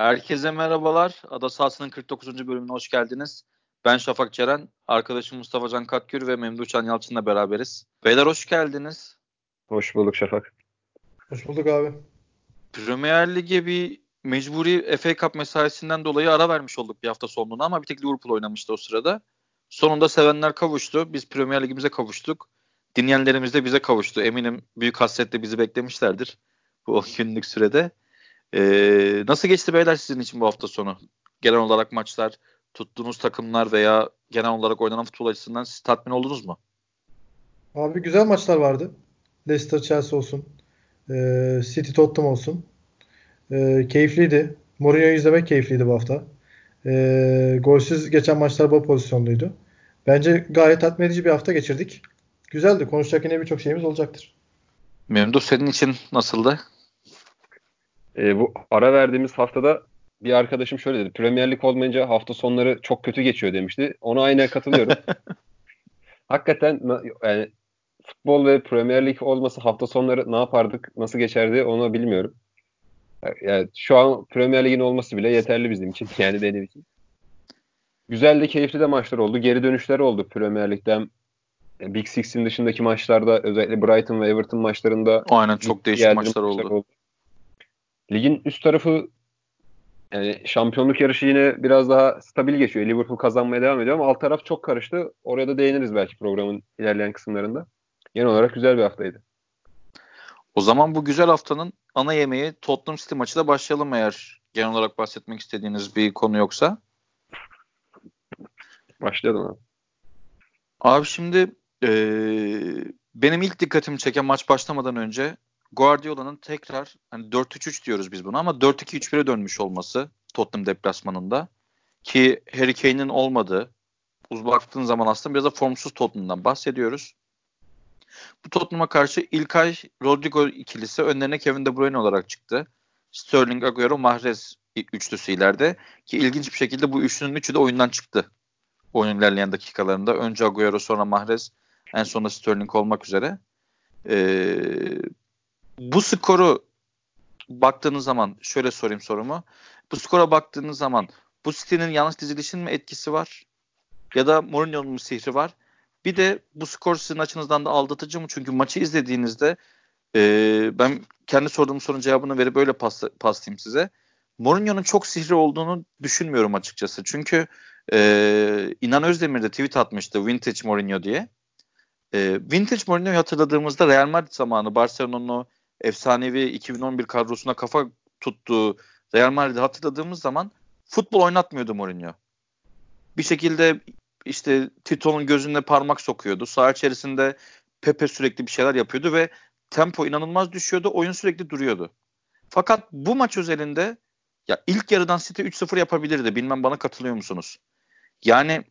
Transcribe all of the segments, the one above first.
Herkese merhabalar. Ada sahasının 49. bölümüne hoş geldiniz. Ben Şafak Ceren, arkadaşım Mustafa Can Katkür ve Memduh Can Yalçın'la beraberiz. Beyler hoş geldiniz. Hoş bulduk Şafak. Hoş bulduk abi. Premier Lig'e bir mecburi FA Cup mesaisinden dolayı ara vermiş olduk bir hafta sonuna ama bir tek Liverpool oynamıştı o sırada. Sonunda sevenler kavuştu. Biz Premier Lig'imize kavuştuk. Dinleyenlerimiz de bize kavuştu. Eminim büyük hasretle bizi beklemişlerdir bu 10 günlük sürede. Ee, nasıl geçti beyler sizin için bu hafta sonu? Genel olarak maçlar, tuttuğunuz takımlar veya genel olarak oynanan futbol açısından siz tatmin oldunuz mu? Abi güzel maçlar vardı. Leicester Chelsea olsun. E, City Tottenham olsun. E, keyifliydi. Mourinho'yu izlemek keyifliydi bu hafta. E, golsüz geçen maçlar bu pozisyonluydu. Bence gayet tatmin edici bir hafta geçirdik. Güzeldi. Konuşacak yine birçok şeyimiz olacaktır. Memduh senin için nasıldı? E, bu ara verdiğimiz haftada bir arkadaşım şöyle dedi. Premier Lig olmayınca hafta sonları çok kötü geçiyor demişti. Ona aynen katılıyorum. Hakikaten yani futbol ve Premier Lig olmasa hafta sonları ne yapardık, nasıl geçerdi onu bilmiyorum. Yani şu an Premier Lig'in olması bile yeterli bizim için. Yani benim için. Güzel de keyifli de maçlar oldu. Geri dönüşler oldu Premier Lig'den. Big Six'in dışındaki maçlarda özellikle Brighton ve Everton maçlarında Aynen çok değişik maçlar oldu. oldu. Ligin üst tarafı yani şampiyonluk yarışı yine biraz daha stabil geçiyor. Liverpool kazanmaya devam ediyor ama alt taraf çok karıştı. Oraya da değiniriz belki programın ilerleyen kısımlarında. Genel olarak güzel bir haftaydı. O zaman bu güzel haftanın ana yemeği Tottenham City maçıyla başlayalım eğer genel olarak bahsetmek istediğiniz bir konu yoksa. Başlayalım abi. Abi şimdi ee, benim ilk dikkatimi çeken maç başlamadan önce Guardiola'nın tekrar hani 4-3-3 diyoruz biz buna ama 4-2-3-1'e dönmüş olması Tottenham deplasmanında ki Harry Kane'in olmadığı baktığın zaman aslında biraz da formsuz Tottenham'dan bahsediyoruz. Bu Tottenham'a karşı İlkay Rodrigo ikilisi önlerine Kevin De Bruyne olarak çıktı. Sterling, Agüero, Mahrez üçlüsü ileride ki ilginç bir şekilde bu üçlünün üçü de oyundan çıktı. Oyunun ilerleyen dakikalarında. Önce Agüero sonra Mahrez en sonunda Sterling olmak üzere. Ee, bu skoru baktığınız zaman şöyle sorayım sorumu. Bu skora baktığınız zaman bu City'nin yanlış dizilişin mi etkisi var? Ya da Mourinho'nun mu sihri var? Bir de bu skor sizin açınızdan da aldatıcı mı? Çünkü maçı izlediğinizde e, ben kendi sorduğum sorunun cevabını verip böyle pas, paslayayım size. Mourinho'nun çok sihri olduğunu düşünmüyorum açıkçası. Çünkü e, İnan Özdemir de tweet atmıştı Vintage Mourinho diye. E, Vintage Mourinho'yu hatırladığımızda Real Madrid zamanı Barcelona'nın efsanevi 2011 kadrosuna kafa tuttuğu Real Madrid'i hatırladığımız zaman futbol oynatmıyordu Mourinho. Bir şekilde işte Tito'nun gözünde parmak sokuyordu. Saha içerisinde Pepe sürekli bir şeyler yapıyordu ve tempo inanılmaz düşüyordu. Oyun sürekli duruyordu. Fakat bu maç özelinde ya ilk yarıdan City 3-0 yapabilirdi. Bilmem bana katılıyor musunuz? Yani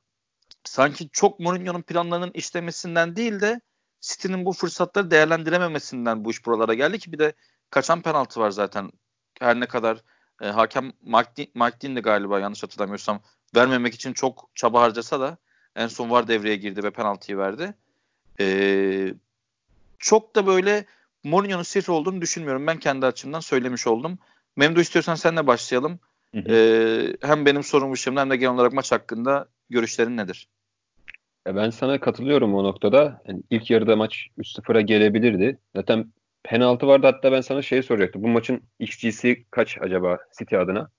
sanki çok Mourinho'nun planlarının işlemesinden değil de City'nin bu fırsatları değerlendirememesinden bu iş buralara geldi ki bir de kaçan penaltı var zaten. Her ne kadar e, hakem Mike Dean de galiba yanlış hatırlamıyorsam vermemek için çok çaba harcasa da en son var devreye girdi ve penaltıyı verdi. E, çok da böyle Mourinho'nun sihri olduğunu düşünmüyorum. Ben kendi açımdan söylemiş oldum. Memdu istiyorsan senle başlayalım. Hı hı. E, hem benim sorum hem de genel olarak maç hakkında görüşlerin nedir? Ya ben sana katılıyorum o noktada. Yani ilk yarıda maç 3-0'a gelebilirdi. Zaten penaltı vardı hatta ben sana şey soracaktım. Bu maçın XG'si kaç acaba City adına?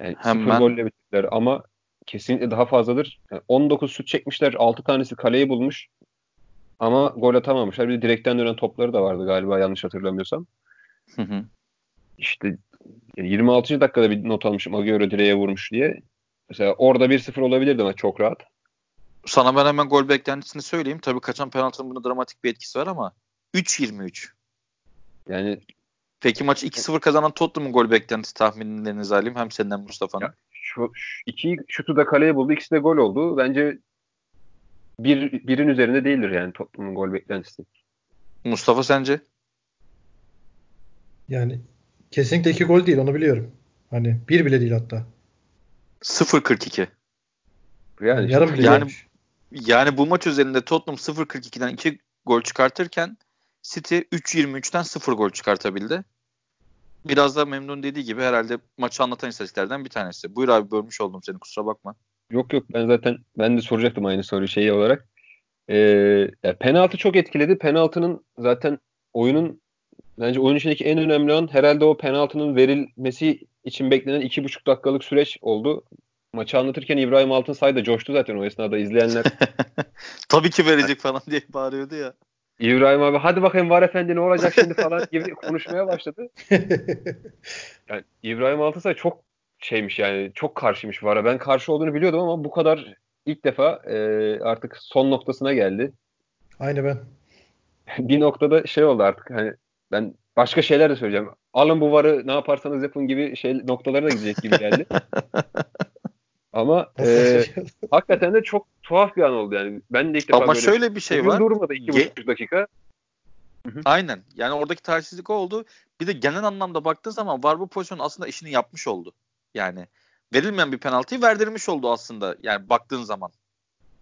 Yani Hemen. 0 golle bitirdiler ama kesinlikle daha fazladır. Yani 19 şut çekmişler. 6 tanesi kaleyi bulmuş. Ama gol atamamışlar. Bir de direkten dönen topları da vardı galiba yanlış hatırlamıyorsam. Hı hı. İşte 26. dakikada bir not almışım Agüero direğe vurmuş diye. Mesela orada 1-0 olabilirdi ama çok rahat. Sana ben hemen gol beklentisini söyleyeyim. Tabii kaçan penaltının bunda dramatik bir etkisi var ama 3-23. Yani Peki maçı 2-0 kazanan Tottenham'ın gol beklentisi tahminlerinizi alayım. Hem senden Mustafa'nın. Şu, şu, iki şutu da kaleye buldu. İkisi de gol oldu. Bence bir, birin üzerinde değildir yani Tottenham'ın gol beklentisi. Mustafa sence? Yani kesinlikle iki gol değil onu biliyorum. Hani bir bile değil hatta. 0-42. Yani, yarım bile yani, yani bu maç üzerinde Tottenham 0-42'den 2 gol çıkartırken City 3-23'ten 0 gol çıkartabildi. biraz da memnun dediği gibi herhalde maçı anlatan istatistiklerden bir tanesi. Buyur abi bölmüş oldum seni kusura bakma. Yok yok ben zaten ben de soracaktım aynı soruyu şeyi olarak. Ee, ya penaltı çok etkiledi. Penaltının zaten oyunun bence oyun içindeki en önemli an herhalde o penaltının verilmesi için beklenen iki buçuk dakikalık süreç oldu. Maçı anlatırken İbrahim Altınsay da coştu zaten o esnada izleyenler. Tabii ki verecek falan diye bağırıyordu ya. İbrahim abi hadi bakayım var efendi ne olacak şimdi falan gibi konuşmaya başladı. Yani İbrahim Altınsay çok şeymiş yani çok karşıymış VAR'a. Ben karşı olduğunu biliyordum ama bu kadar ilk defa e, artık son noktasına geldi. Aynı ben. bir noktada şey oldu artık hani ben başka şeyler de söyleyeceğim. Alın bu VAR'ı ne yaparsanız yapın gibi şey noktalara da gidecek gibi geldi. Ama e, hakikaten de çok tuhaf bir an oldu yani. Ben de ilk defa Ama böyle şöyle bir şey var. durmadı iki Ge- buçuk dakika. Aynen. Yani oradaki talihsizlik oldu. Bir de genel anlamda baktığın zaman var bu pozisyon aslında işini yapmış oldu. Yani verilmeyen bir penaltıyı verdirmiş oldu aslında. Yani baktığın zaman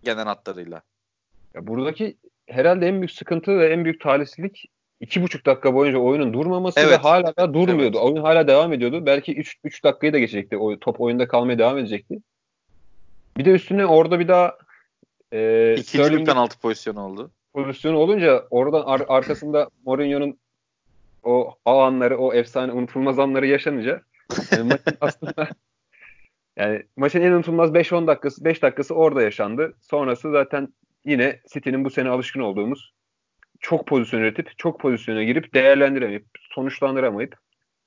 genel hatlarıyla. Ya buradaki herhalde en büyük sıkıntı ve en büyük talihsizlik iki buçuk dakika boyunca oyunun durmaması ve Evet. hala da durmuyordu. Evet. Oyun hala devam ediyordu. Belki 3 3 dakikayı da geçecekti. O top oyunda kalmaya devam edecekti. Bir de üstüne orada bir daha e, İkinci bir Sterling'in penaltı pozisyonu oldu. pozisyonu olunca oradan ar- arkasında Mourinho'nun o, o anları, o efsane unutulmaz anları yaşanınca yani maçın aslında yani maçın en unutulmaz 5-10 dakikası 5 dakikası orada yaşandı. Sonrası zaten yine City'nin bu sene alışkın olduğumuz çok pozisyon üretip çok pozisyona girip değerlendiremeyip sonuçlandıramayıp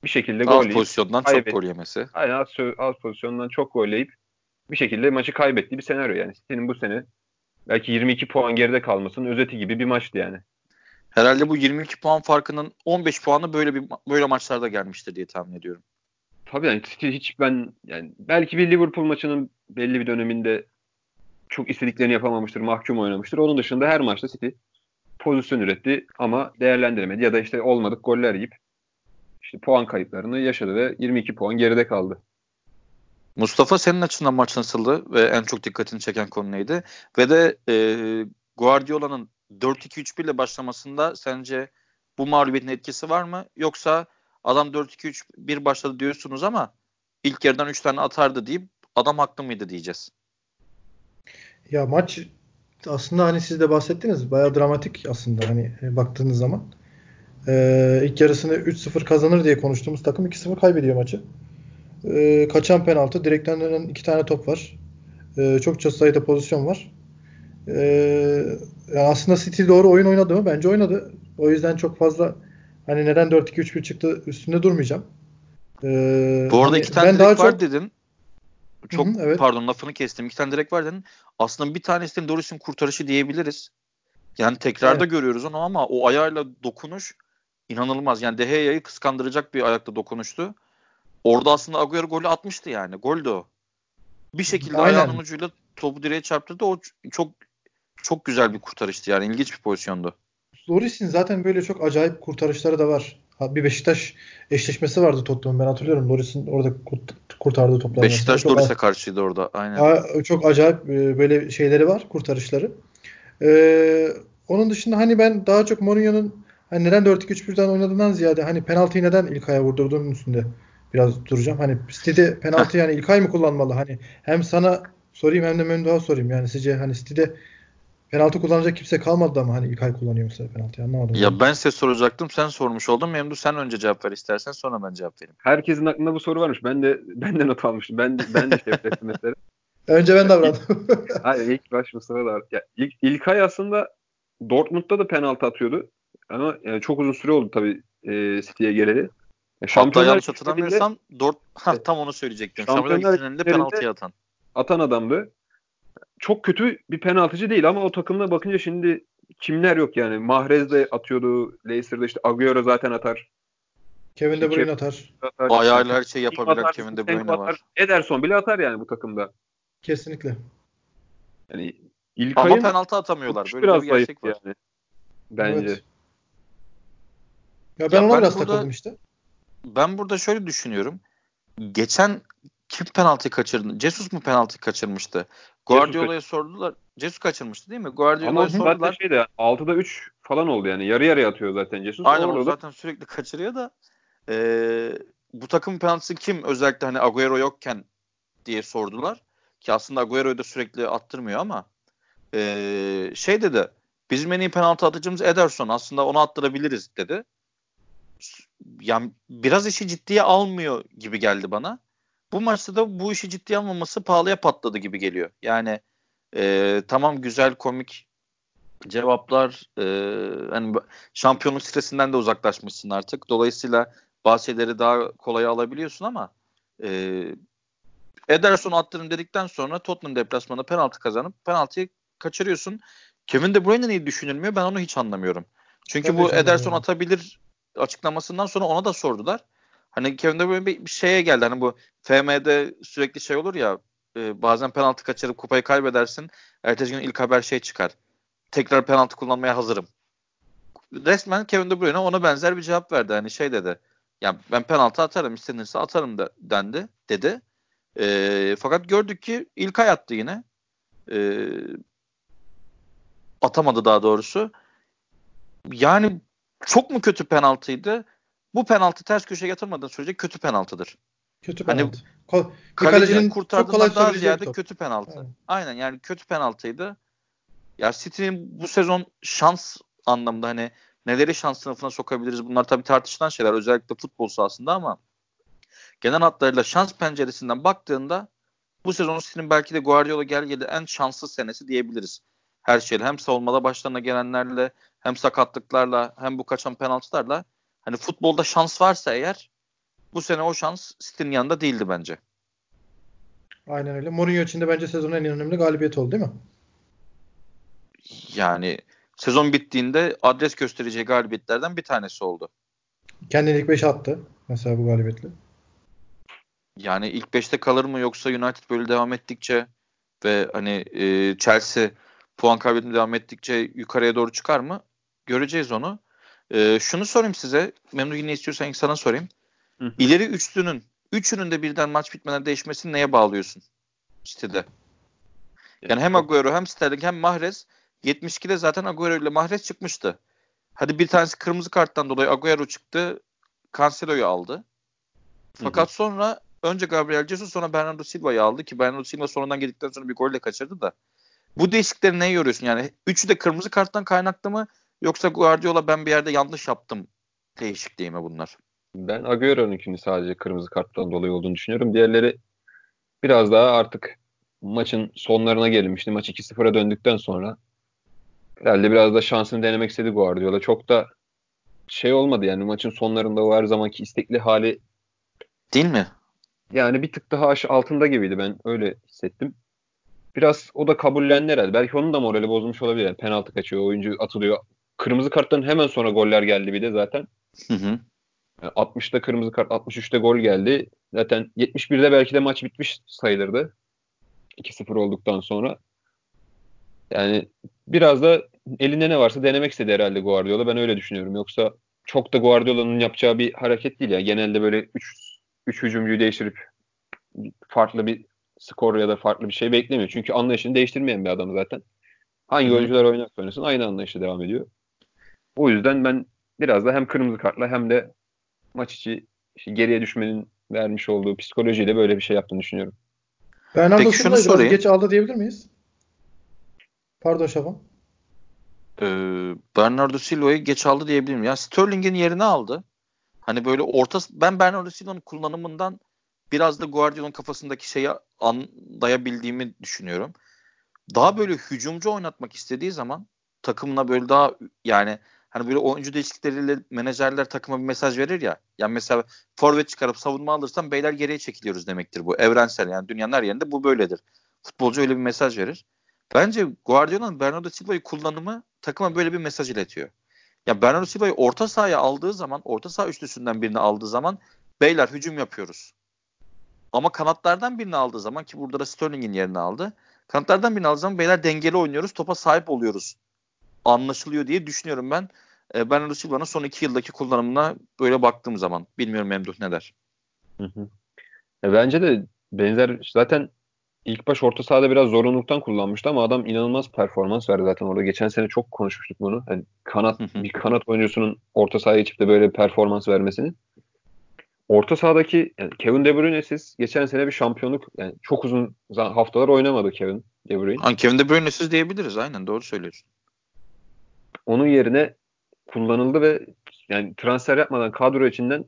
bir şekilde gol Az pozisyondan çok gol yemesi. aynen az, az pozisyondan çok gol yiyip bir şekilde maçı kaybettiği bir senaryo yani. City'nin bu sene belki 22 puan geride kalmasının özeti gibi bir maçtı yani. Herhalde bu 22 puan farkının 15 puanı böyle bir böyle maçlarda gelmiştir diye tahmin ediyorum. Tabii yani City hiç ben yani belki bir Liverpool maçının belli bir döneminde çok istediklerini yapamamıştır, mahkum oynamıştır. Onun dışında her maçta City pozisyon üretti ama değerlendiremedi ya da işte olmadık goller yiyip işte puan kayıplarını yaşadı ve 22 puan geride kaldı. Mustafa senin açından maç nasıldı ve en çok dikkatini çeken konu neydi? Ve de e, Guardiola'nın 4-2-3-1 ile başlamasında sence bu mağlubiyetin etkisi var mı? Yoksa adam 4-2-3-1 başladı diyorsunuz ama ilk yarıdan 3 tane atardı deyip adam haklı mıydı diyeceğiz. Ya maç aslında hani siz de bahsettiniz bayağı dramatik aslında hani e, baktığınız zaman. Ee, ilk yarısını 3-0 kazanır diye konuştuğumuz takım 2-0 kaybediyor maçı. Ee, kaçan penaltı, direkten dönen iki tane top var. Ee, çokça sayıda pozisyon var. Ee, yani aslında City doğru oyun oynadı mı? Bence oynadı. O yüzden çok fazla hani neden 4-2-3-1 çıktı üstünde durmayacağım. Ee, Bu arada hani iki tane direkt var çok dedin. Çok Hı hı, evet. pardon lafını kestim. İki tane direkt var dedin. Aslında bir tanesinin Doris'in kurtarışı diyebiliriz. Yani tekrarda Evet. görüyoruz onu ama o ayağıyla dokunuş inanılmaz. Yani De Gea'yı kıskandıracak bir ayakta dokunuştu. Orada aslında Agüero golü atmıştı yani. Goldü o. Bir şekilde Aynen. ayağının ucuyla topu direğe çarptırdı. O çok çok güzel bir kurtarıştı yani. İlginç bir pozisyondu. Loris'in zaten böyle çok acayip kurtarışları da var. Bir Beşiktaş eşleşmesi vardı Tottenham. Ben hatırlıyorum Loris'in orada kurt- kurtardığı toplar. Beşiktaş Doris'e karşıydı orada. Aynen. çok acayip e, böyle şeyleri var, kurtarışları. Ee, onun dışında hani ben daha çok Mourinho'nun hani neden 4-2-3-1'den oynadığından ziyade hani penaltıyı neden İlkay'a vurdurduğunun üstünde biraz duracağım. Hani City'de penaltı yani İlkay mı kullanmalı? Hani hem sana sorayım hem de Memduh'a sorayım. Yani sizce hani City'de penaltı kullanacak kimse kalmadı ama hani İlkay kullanıyor mesela penaltıyı anlamadım. Ya ben size soracaktım. Sen sormuş oldun. Memduh sen önce cevap ver istersen sonra ben cevap vereyim. Herkesin aklında bu soru varmış. Ben de ben de not almıştım. Ben de, ben de şey yapmıştım mesela. Önce ben davrandım. Hayır ilk baş Mustafa da var. Ya, ilk, İlkay aslında Dortmund'da da penaltı atıyordu. Ama yani çok uzun süre oldu tabii e, City'ye geleli. Ya, Hatta Şampiyonlar yanlış hatırlamıyorsam Dort ha, tam onu söyleyecektim. Şampiyonlar Ligi'nde- penaltıyı atan. atan adamdı. Çok kötü bir penaltıcı değil ama o takımda bakınca şimdi kimler yok yani. Mahrez de atıyordu. Leicester'da işte Agüero zaten atar. Kevin De Bruyne atar. atar. Ayağıyla her şey Kim yapabilen atar, Kevin De Bruyne atar. var. Ederson bile atar yani bu takımda. Kesinlikle. Yani Ama İlkay'ın penaltı atamıyorlar. Böyle biraz bir zayıf gerçek var. yani. Bence. Evet. Ya ben Ya ona ben biraz burada- takıldım işte. Ben burada şöyle düşünüyorum. Geçen kim penaltı kaçırdı? Jesus mu penaltı kaçırmıştı? Guardiola'ya sordular. Jesus kaçırmıştı değil mi? Ama Guardiola'ya sordular. şeyde 6'da 3 falan oldu yani. Yarı yarıya atıyor zaten Jesus. Aynen o zaten sürekli kaçırıyor da e, bu takım penaltısı kim? Özellikle hani Agüero yokken diye sordular. Ki aslında Agüero'yu da sürekli attırmıyor ama e, şey dedi bizim en iyi penaltı atıcımız Ederson aslında onu attırabiliriz dedi. Yani biraz işi ciddiye almıyor gibi geldi bana. Bu maçta da bu işi ciddiye almaması pahalıya patladı gibi geliyor. Yani e, tamam güzel komik cevaplar e, hani şampiyonluk stresinden de uzaklaşmışsın artık. Dolayısıyla bazı şeyleri daha kolay alabiliyorsun ama e, Ederson attırın dedikten sonra Tottenham deplasmanında penaltı kazanıp penaltıyı kaçırıyorsun. Kevin De Bruyne iyi düşünülmüyor? Ben onu hiç anlamıyorum. Çünkü Tabii bu Ederson atabilir açıklamasından sonra ona da sordular. Hani Kevin De Bruyne bir, bir şeye geldi. Hani bu FM'de sürekli şey olur ya e, bazen penaltı kaçırıp kupayı kaybedersin. Ertesi gün ilk haber şey çıkar. Tekrar penaltı kullanmaya hazırım. Resmen Kevin De Bruyne ona benzer bir cevap verdi. Hani şey dedi. Ya ben penaltı atarım istenirse atarım da dendi dedi. E, fakat gördük ki ilk ay attı yine. E, atamadı daha doğrusu. Yani çok mu kötü penaltıydı? Bu penaltı ters köşeye yatırmadığın sürece kötü penaltıdır. Kötü hani penaltı. Hani, Ko- kalecinin kurtardığından daha ziyade kötü penaltı. Evet. Aynen yani kötü penaltıydı. Ya City'nin bu sezon şans anlamında hani neleri şans sınıfına sokabiliriz bunlar tabii tartışılan şeyler özellikle futbol sahasında ama genel hatlarıyla şans penceresinden baktığında bu sezon City'nin belki de Guardiola gel geldi en şanslı senesi diyebiliriz. Her şeyle hem savunmada başlarına gelenlerle hem sakatlıklarla hem bu kaçan penaltılarla hani futbolda şans varsa eğer bu sene o şans City'nin yanında değildi bence. Aynen öyle. Mourinho için de bence sezonun en önemli galibiyet oldu değil mi? Yani sezon bittiğinde adres göstereceği galibiyetlerden bir tanesi oldu. Kendini ilk 5'e attı mesela bu galibiyetle. Yani ilk 5'te kalır mı yoksa United böyle devam ettikçe ve hani e, Chelsea puan kaybetmeye devam ettikçe yukarıya doğru çıkar mı? Göreceğiz onu. E, şunu sorayım size. Memnun yine istiyorsan sana sorayım. Hı. İleri üçlünün üçünün de birden maç bitmeden değişmesini neye bağlıyorsun? City'de. Yani hem Agüero hem Sterling hem Mahrez 72'de zaten Agüero ile Mahrez çıkmıştı. Hadi bir tanesi kırmızı karttan dolayı Agüero çıktı. Cancelo'yu aldı. Fakat hı hı. sonra önce Gabriel Jesus sonra Bernardo Silva'yı aldı ki Bernardo Silva sonradan geldikten sonra bir golle kaçırdı da. Bu değişiklikleri neye yoruyorsun? Yani üçü de kırmızı karttan kaynaklı mı yoksa Guardiola ben bir yerde yanlış yaptım değişikliği mi bunlar? Ben Agüero'nunkini sadece kırmızı karttan dolayı olduğunu düşünüyorum. Diğerleri biraz daha artık maçın sonlarına gelinmişti. Maç 2-0'a döndükten sonra herhalde biraz da şansını denemek istedi Guardiola. Çok da şey olmadı yani maçın sonlarında o her zamanki istekli hali değil mi? Yani bir tık daha altında gibiydi ben öyle hissettim. Biraz o da kabullendi herhalde. Belki onun da morali bozulmuş olabilir. Yani penaltı kaçıyor, oyuncu atılıyor. Kırmızı karttan hemen sonra goller geldi bir de zaten. Hı hı. 60'ta kırmızı kart, 63'te gol geldi. Zaten 71'de belki de maç bitmiş sayılırdı. 2-0 olduktan sonra. Yani biraz da elinde ne varsa denemek istedi herhalde Guardiola. Ben öyle düşünüyorum. Yoksa çok da Guardiola'nın yapacağı bir hareket değil ya. Genelde böyle 3 3 hücumcuyu değiştirip farklı bir skor ya da farklı bir şey beklemiyor. Çünkü anlayışını değiştirmeyen bir adam zaten. Hangi oyuncular oynarsa oynasın aynı anlayışla devam ediyor. O yüzden ben biraz da hem kırmızı kartla hem de maç içi işte geriye düşmenin vermiş olduğu psikolojiyle böyle bir şey yaptığını düşünüyorum. Bernardo Peki şunu sorayım. geç aldı diyebilir miyiz? Pardon Şaban. Ee, Bernardo Silva'yı geç aldı diyebilirim. Ya Sterling'in yerini aldı. Hani böyle orta ben Bernardo Silva'nın kullanımından biraz da Guardiola'nın kafasındaki şeyi anlayabildiğimi düşünüyorum. Daha böyle hücumcu oynatmak istediği zaman takımına böyle daha yani hani böyle oyuncu değişiklikleriyle menajerler takıma bir mesaj verir ya. Yani mesela forvet çıkarıp savunma alırsam beyler geriye çekiliyoruz demektir bu. Evrensel yani dünyanın her yerinde bu böyledir. Futbolcu öyle bir mesaj verir. Bence Guardiola'nın Bernardo Silva'yı kullanımı takıma böyle bir mesaj iletiyor. Ya Bernardo Silva'yı orta sahaya aldığı zaman, orta saha üçlüsünden birini aldığı zaman beyler hücum yapıyoruz. Ama kanatlardan birini aldığı zaman ki burada da Sterling'in yerini aldı. Kanatlardan birini aldığı zaman beyler dengeli oynuyoruz, topa sahip oluyoruz. Anlaşılıyor diye düşünüyorum ben. E, Bernardo Silva'nın son iki yıldaki kullanımına böyle baktığım zaman. Bilmiyorum Memduh ne der? Hı hı. E, bence de benzer zaten ilk baş orta sahada biraz zorunluluktan kullanmıştı ama adam inanılmaz performans verdi zaten orada. Geçen sene çok konuşmuştuk bunu. Yani kanat bir kanat oyuncusunun orta sahaya geçip de böyle performans vermesini. orta sahadaki yani Kevin De Bruyne'siz geçen sene bir şampiyonluk yani çok uzun haftalar oynamadı Kevin De Bruyne. Hani Kevin De Bruyne'siz diyebiliriz aynen doğru söylüyorsun. Onun yerine kullanıldı ve yani transfer yapmadan kadro içinden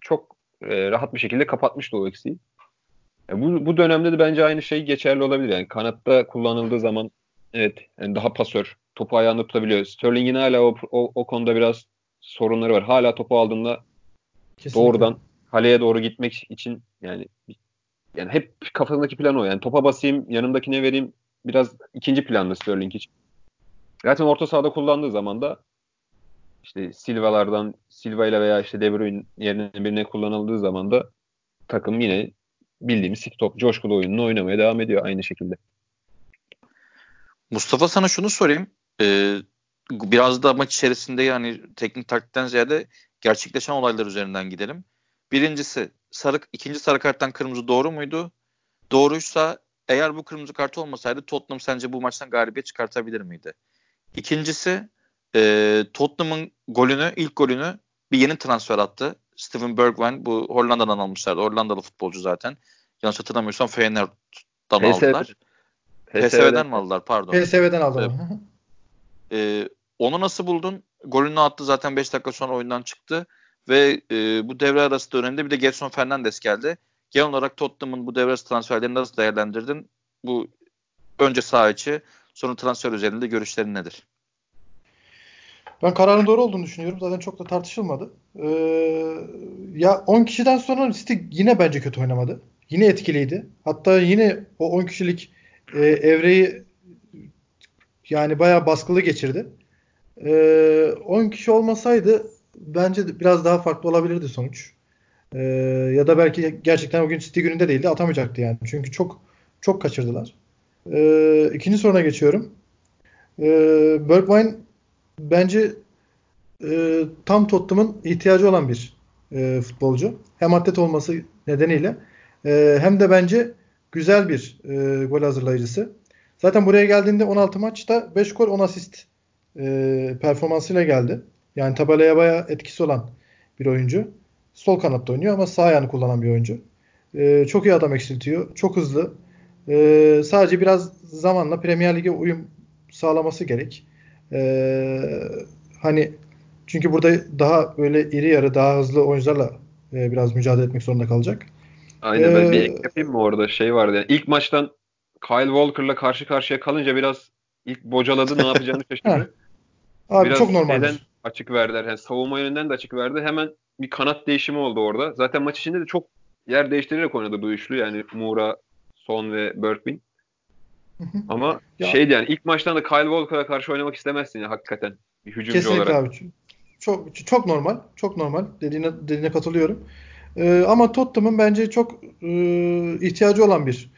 çok e, rahat bir şekilde kapatmıştı o eksiği. Yani bu, bu dönemde de bence aynı şey geçerli olabilir. Yani kanatta kullanıldığı zaman evet yani daha pasör, topu ayağında tutabiliyor. Sterling'in hala o, o, o konuda biraz sorunları var. Hala topu aldığında Kesinlikle. doğrudan kaleye doğru gitmek için yani yani hep kafasındaki plan o. Yani topa basayım, yanımdakine vereyim biraz ikinci planlı Sterling için. Zaten orta sahada kullandığı zaman da işte Silva'lardan Silva ile veya işte De Bruyne yerine birine kullanıldığı zaman da takım yine bildiğimiz sik top coşkulu oyununu oynamaya devam ediyor aynı şekilde. Mustafa sana şunu sorayım. Ee, biraz da maç içerisinde yani teknik taktikten ziyade gerçekleşen olaylar üzerinden gidelim. Birincisi sarı, ikinci sarı karttan kırmızı doğru muydu? Doğruysa eğer bu kırmızı kart olmasaydı Tottenham sence bu maçtan galibiyet çıkartabilir miydi? İkincisi e, Tottenham'ın golünü, ilk golünü bir yeni transfer attı. Steven Bergwijn bu Hollanda'dan almışlardı. Hollandalı futbolcu zaten. Yanlış hatırlamıyorsam Feyenoord'dan PSV, aldılar. PSV'den, PSV'den mi aldılar pardon. PSV'den aldılar. Ee, e, onu nasıl buldun? Golünü attı zaten 5 dakika sonra oyundan çıktı. Ve e, bu devre arası döneminde bir de Gerson Fernandes geldi. Genel olarak Tottenham'ın bu devre arası transferlerini nasıl değerlendirdin? Bu önce saha içi sonra transfer üzerinde görüşlerin nedir? Ben kararın doğru olduğunu düşünüyorum. Zaten çok da tartışılmadı. Ee, ya 10 kişiden sonra City yine bence kötü oynamadı. Yine etkiliydi. Hatta yine o 10 kişilik e, evreyi yani bayağı baskılı geçirdi. Ee, 10 kişi olmasaydı bence biraz daha farklı olabilirdi sonuç. Ee, ya da belki gerçekten o gün City gününde değildi atamayacaktı yani. Çünkü çok çok kaçırdılar. Ee, ikinci soruna geçiyorum. Ee, Bergwijn bence e, tam Tottenham'ın ihtiyacı olan bir e, futbolcu. Hem atlet olması nedeniyle e, hem de bence güzel bir e, gol hazırlayıcısı. Zaten buraya geldiğinde 16 maçta 5 gol 10 asist e, performansıyla geldi. Yani tabelaya bayağı etkisi olan bir oyuncu. Sol kanatta oynuyor ama sağ ayağını kullanan bir oyuncu. E, çok iyi adam eksiltiyor. Çok hızlı. E, sadece biraz zamanla Premier Lig'e uyum sağlaması gerek. E, hani çünkü burada daha böyle iri yarı daha hızlı oyuncularla e, biraz mücadele etmek zorunda kalacak. Aynen ee, ben bir ek yapayım mı orada şey vardı yani ilk maçtan Kyle Walker'la karşı karşıya kalınca biraz ilk bocaladı ne yapacağını şaşırdı. Abi biraz çok normal. açık verdiler. Yani savunma yönünden de açık verdi. Hemen bir kanat değişimi oldu orada. Zaten maç içinde de çok yer değiştirerek oynadı bu üçlü. Yani Moura, Son ve Bergwijn. Ama ya, şeydi yani ilk maçtan da Kyle Walker'a karşı oynamak istemezsin ya hakikaten. Bir hücumcu kesinlikle olarak. abi. Çok çok normal. Çok normal. Dediğine dediğine katılıyorum. Ee, ama Tottenham'ın bence çok e, ihtiyacı olan bir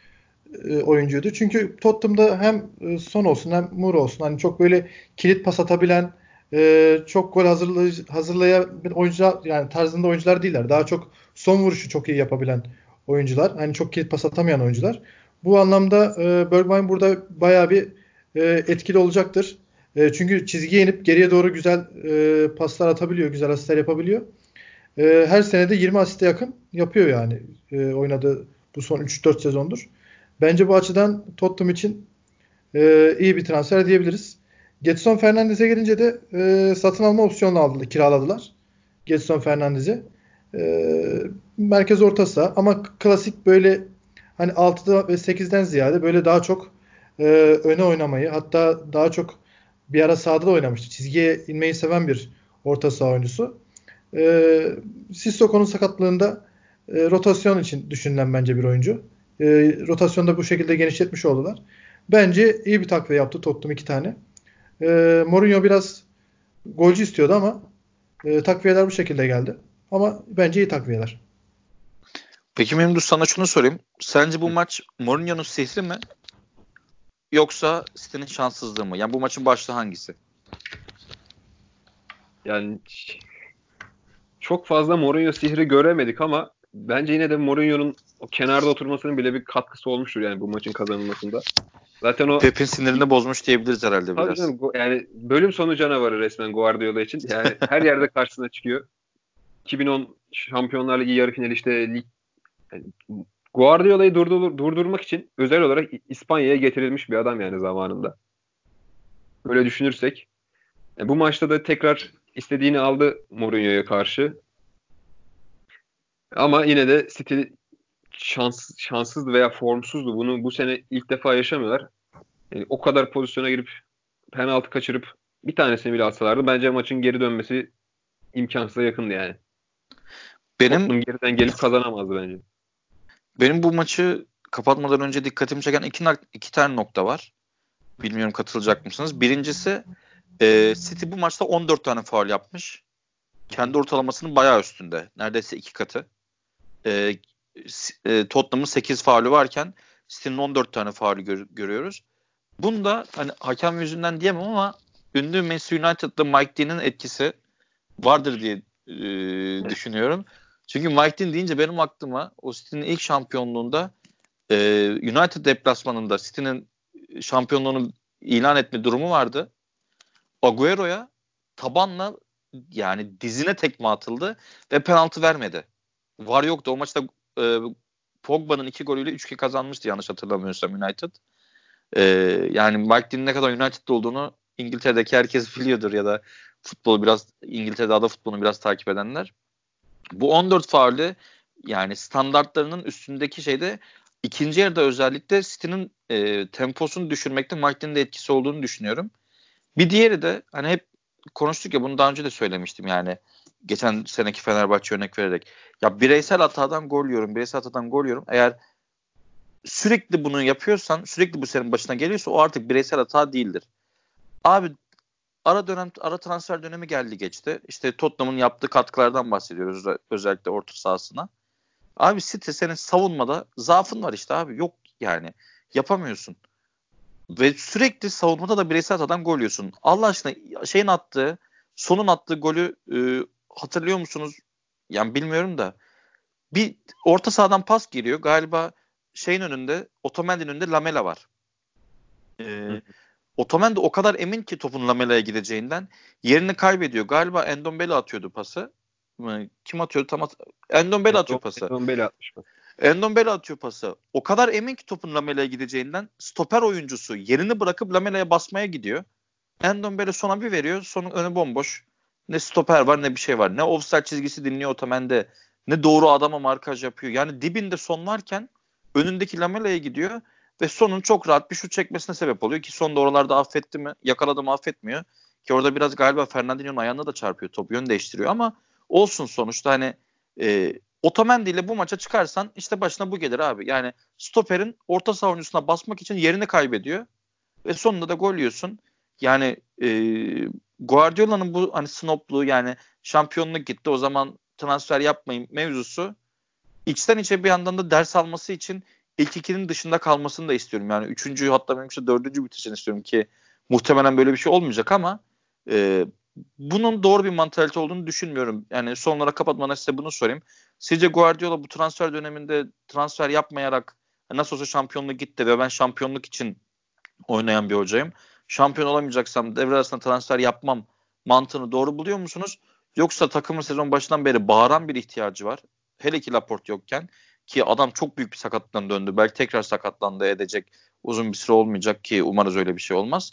e, oyuncuydu. Çünkü Tottenham'da hem e, Son olsun hem Moore olsun hani çok böyle kilit pas atabilen e, çok gol hazırlay hazırlayan oyuncular yani tarzında oyuncular değiller. Daha çok son vuruşu çok iyi yapabilen oyuncular. Hani çok kilit pas atamayan oyuncular. Bu anlamda e, Bergwijn burada bayağı bir e, etkili olacaktır. E, çünkü çizgiye inip geriye doğru güzel e, paslar atabiliyor, güzel asistler yapabiliyor. E, her senede 20 asiste yakın yapıyor yani e, oynadığı bu son 3-4 sezondur. Bence bu açıdan Tottenham için e, iyi bir transfer diyebiliriz. Getson Fernandez'e gelince de e, satın alma opsiyonu aldılar, kiraladılar. Getson Fernandez'i. E, merkez ortası ama klasik böyle hani 6'da ve 8'den ziyade böyle daha çok e, öne oynamayı hatta daha çok bir ara sahada da oynamıştı. Çizgiye inmeyi seven bir orta saha oyuncusu. E, Sissoko'nun sakatlığında e, rotasyon için düşünülen bence bir oyuncu. E, rotasyonda bu şekilde genişletmiş oldular. Bence iyi bir takviye yaptı Tottenham iki tane. E, Mourinho biraz golcü istiyordu ama e, takviyeler bu şekilde geldi. Ama bence iyi takviyeler. Peki Memduh sana şunu sorayım. Sence bu maç Mourinho'nun sihri mi? Yoksa City'nin şanssızlığı mı? Yani bu maçın başlığı hangisi? Yani çok fazla Mourinho sihri göremedik ama bence yine de Mourinho'nun o kenarda oturmasının bile bir katkısı olmuştur yani bu maçın kazanılmasında. Zaten o Pep'in sinirini bozmuş diyebiliriz herhalde biraz. Canım, yani bölüm sonu canavarı resmen Guardiola için. Yani her yerde karşısına çıkıyor. 2010 Şampiyonlar Ligi yarı finali işte lig Guardiola'yı durdur, durdurmak için özel olarak İspanya'ya getirilmiş bir adam yani zamanında. Böyle düşünürsek. Yani bu maçta da tekrar istediğini aldı Mourinho'ya karşı. Ama yine de City şans, şanssızdı veya formsuzdu. Bunu bu sene ilk defa yaşamıyorlar. Yani o kadar pozisyona girip penaltı kaçırıp bir tanesini bile atsalardı bence maçın geri dönmesi imkansıza yakındı yani. Benim Tottenham geriden gelip kazanamazdı bence. Benim bu maçı kapatmadan önce dikkatimi çeken iki, iki tane nokta var. Bilmiyorum katılacak mısınız? Birincisi e, City bu maçta 14 tane faul yapmış. Kendi ortalamasının bayağı üstünde. Neredeyse iki katı. E, e, Tottenham'ın 8 faulü varken City'nin 14 tane faulü gör, görüyoruz. Bunda hani hakem yüzünden diyemem ama ünlü Manchester United'da Mike Dean'in etkisi vardır diye e, düşünüyorum. Çünkü Mike Dean deyince benim aklıma o City'nin ilk şampiyonluğunda e, United deplasmanında City'nin şampiyonluğunu ilan etme durumu vardı. Agüero'ya tabanla yani dizine tekme atıldı ve penaltı vermedi. Var yoktu. O maçta e, Pogba'nın iki golüyle 3-2 kazanmıştı yanlış hatırlamıyorsam United. E, yani Mike Dean'in ne kadar United'da olduğunu İngiltere'deki herkes biliyordur ya da futbolu biraz İngiltere'de ada futbolunu biraz takip edenler. Bu 14 faulü yani standartlarının üstündeki şeyde ikinci yarıda özellikle City'nin e, temposunu düşürmekte Martin'in de etkisi olduğunu düşünüyorum. Bir diğeri de hani hep konuştuk ya bunu daha önce de söylemiştim yani geçen seneki Fenerbahçe örnek vererek. Ya bireysel hatadan gol yiyorum, bireysel hatadan gol yiyorum. Eğer sürekli bunu yapıyorsan, sürekli bu senin başına geliyorsa o artık bireysel hata değildir. Abi ara dönem ara transfer dönemi geldi geçti. İşte Tottenham'ın yaptığı katkılardan bahsediyoruz özellikle orta sahasına. Abi City senin savunmada zaafın var işte abi. Yok yani. Yapamıyorsun. Ve sürekli savunmada da bireysel hatadan gol yiyorsun. Allah aşkına şeyin attığı, sonun attığı golü e, hatırlıyor musunuz? Yani bilmiyorum da. Bir orta sahadan pas giriyor. Galiba şeyin önünde, Otamendi'nin önünde Lamela var. Ee, Otamendi o kadar emin ki topun Lamela'ya gideceğinden yerini kaybediyor. Galiba Endombele atıyordu pası. Kim atıyordu tam at Endombele atıyor pası. Endombele atmış mı? Endombele atıyor pası. O kadar emin ki topun Lamela'ya gideceğinden stoper oyuncusu yerini bırakıp Lamela'ya basmaya gidiyor. Endombele sona bir veriyor. Sonun önü bomboş. Ne stoper var ne bir şey var. Ne offside çizgisi dinliyor Otamendi. Ne doğru adama markaj yapıyor. Yani dibinde son varken önündeki Lamela'ya gidiyor ve sonun çok rahat bir şut çekmesine sebep oluyor ki son da oralarda affetti mi? Yakaladı mı affetmiyor. Ki orada biraz galiba Fernandinho'nun ayağına da çarpıyor. Top yön değiştiriyor ama olsun sonuçta hani e, Otamendi ile bu maça çıkarsan işte başına bu gelir abi. Yani stoperin orta savuncusuna basmak için yerini kaybediyor. Ve sonunda da gol yiyorsun. Yani e, Guardiola'nın bu hani snopluğu yani şampiyonluk gitti o zaman transfer yapmayın mevzusu içten içe bir yandan da ders alması için ilk ikinin dışında kalmasını da istiyorum. Yani üçüncü hatta mümkünse dördüncü bitirsin istiyorum ki muhtemelen böyle bir şey olmayacak ama e, bunun doğru bir mantalite olduğunu düşünmüyorum. Yani sonlara kapatmadan size bunu sorayım. Sizce Guardiola bu transfer döneminde transfer yapmayarak nasıl olsa şampiyonluk gitti ve ben şampiyonluk için oynayan bir hocayım. Şampiyon olamayacaksam devre arasında transfer yapmam mantığını doğru buluyor musunuz? Yoksa takımın sezon başından beri bağıran bir ihtiyacı var. Hele ki Laporte yokken ki adam çok büyük bir sakatlıktan döndü. Belki tekrar sakatlandı edecek. Uzun bir süre olmayacak ki umarız öyle bir şey olmaz.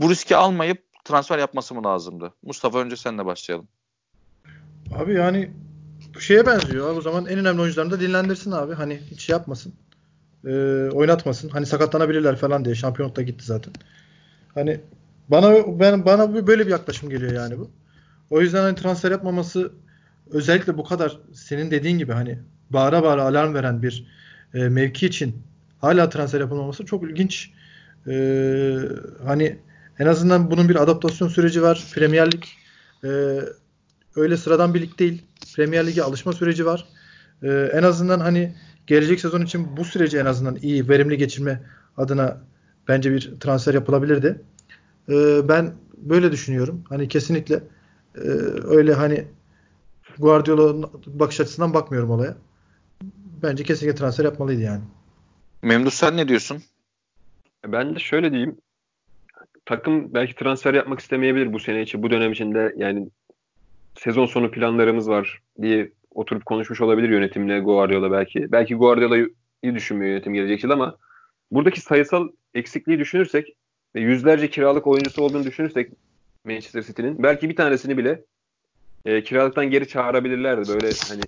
Bu riski almayıp transfer yapması mı lazımdı? Mustafa önce senle başlayalım. Abi yani bu şeye benziyor. O zaman en önemli oyuncularını da dinlendirsin abi. Hani hiç şey yapmasın. E, oynatmasın. Hani sakatlanabilirler falan diye. Şampiyonlukta gitti zaten. Hani bana ben bana böyle bir yaklaşım geliyor yani bu. O yüzden hani transfer yapmaması özellikle bu kadar senin dediğin gibi hani bağıra bağıra alarm veren bir e, mevki için hala transfer yapılmaması çok ilginç. E, hani en azından bunun bir adaptasyon süreci var. Premier Lig e, öyle sıradan bir lig değil. Premier Lig'e alışma süreci var. E, en azından hani gelecek sezon için bu süreci en azından iyi, verimli geçirme adına bence bir transfer yapılabilirdi. E, ben böyle düşünüyorum. Hani kesinlikle e, öyle hani Guardiola'nın bakış açısından bakmıyorum olaya. Bence kesinlikle transfer yapmalıydı yani. Memduh sen ne diyorsun? Ben de şöyle diyeyim. Takım belki transfer yapmak istemeyebilir bu sene için, bu dönem içinde. Yani sezon sonu planlarımız var diye oturup konuşmuş olabilir yönetimle Guardiola belki. Belki Guardiola'yı düşünmüyor yönetim gelecek yıl ama buradaki sayısal eksikliği düşünürsek ve yüzlerce kiralık oyuncusu olduğunu düşünürsek Manchester City'nin belki bir tanesini bile e, kiralıktan geri çağırabilirlerdi. Böyle hani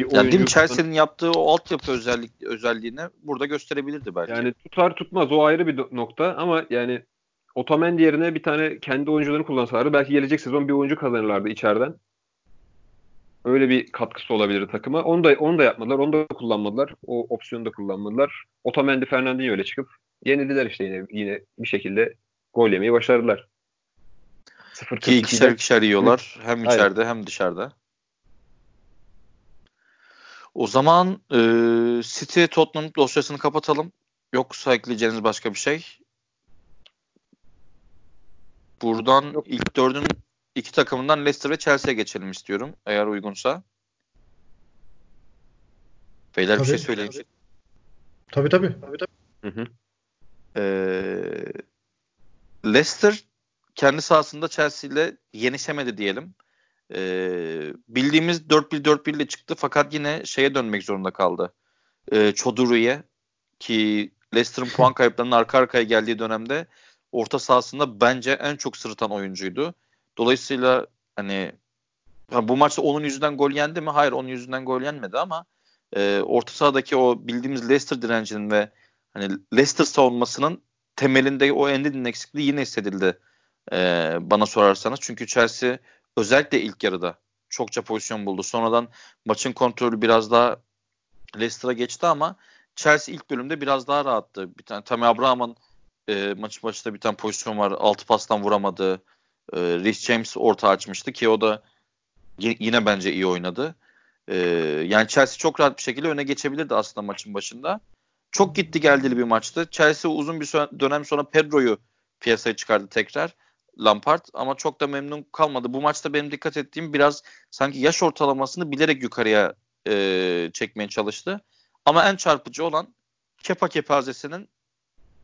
bir oyuncu... Yani değil mi Chelsea'nin yaptığı o altyapı özellik özelliğini burada gösterebilirdi belki. Yani tutar tutmaz o ayrı bir nokta ama yani Otamendi yerine bir tane kendi oyuncularını kullansalardı belki gelecek sezon bir oyuncu kazanırlardı içeriden. Öyle bir katkısı olabilir takıma. Onu da onu da yapmadılar. Onu da kullanmadılar. O opsiyonu da kullanmadılar. Otamendi Fernandinho öyle çıkıp yenildiler işte yine yine bir şekilde gol yemeyi başardılar. Ki ikişer ikişer yiyorlar. Hem içeride Aynen. hem dışarıda. O zaman e, City Tottenham dosyasını kapatalım. Yoksa ekleyeceğiniz başka bir şey? Buradan Yok. ilk dördün iki takımından Leicester ve Chelsea'ye geçelim istiyorum. Eğer uygunsa. Beyler tabii, bir şey söyleyin. Tabii tabii. tabii, tabii. Hı hı. Ee, Leicester kendi sahasında Chelsea ile yenişemedi diyelim. Ee, bildiğimiz 4-1-4-1 ile çıktı fakat yine şeye dönmek zorunda kaldı. Ee, Çoduru'ya ki Leicester'ın puan kayıplarının arka arkaya geldiği dönemde orta sahasında bence en çok sırıtan oyuncuydu. Dolayısıyla hani bu maçta onun yüzünden gol yendi mi? Hayır onun yüzünden gol yenmedi ama e, orta sahadaki o bildiğimiz Leicester direncinin ve hani Leicester savunmasının temelinde o Endid'in eksikliği yine hissedildi e, bana sorarsanız. Çünkü Chelsea özellikle ilk yarıda çokça pozisyon buldu. Sonradan maçın kontrolü biraz daha Leicester'a geçti ama Chelsea ilk bölümde biraz daha rahattı. Bir tane Tammy Abraham'ın e, maçın başında bir tane pozisyon var. Altı pastan vuramadı. E, Rhys James orta açmıştı ki o da yine bence iyi oynadı. E, yani Chelsea çok rahat bir şekilde öne geçebilirdi aslında maçın başında. Çok gitti geldili bir maçtı. Chelsea uzun bir dönem sonra Pedro'yu piyasaya çıkardı tekrar. Lampard ama çok da memnun kalmadı. Bu maçta benim dikkat ettiğim biraz sanki yaş ortalamasını bilerek yukarıya e, çekmeye çalıştı. Ama en çarpıcı olan Kepa Kepazesi'nin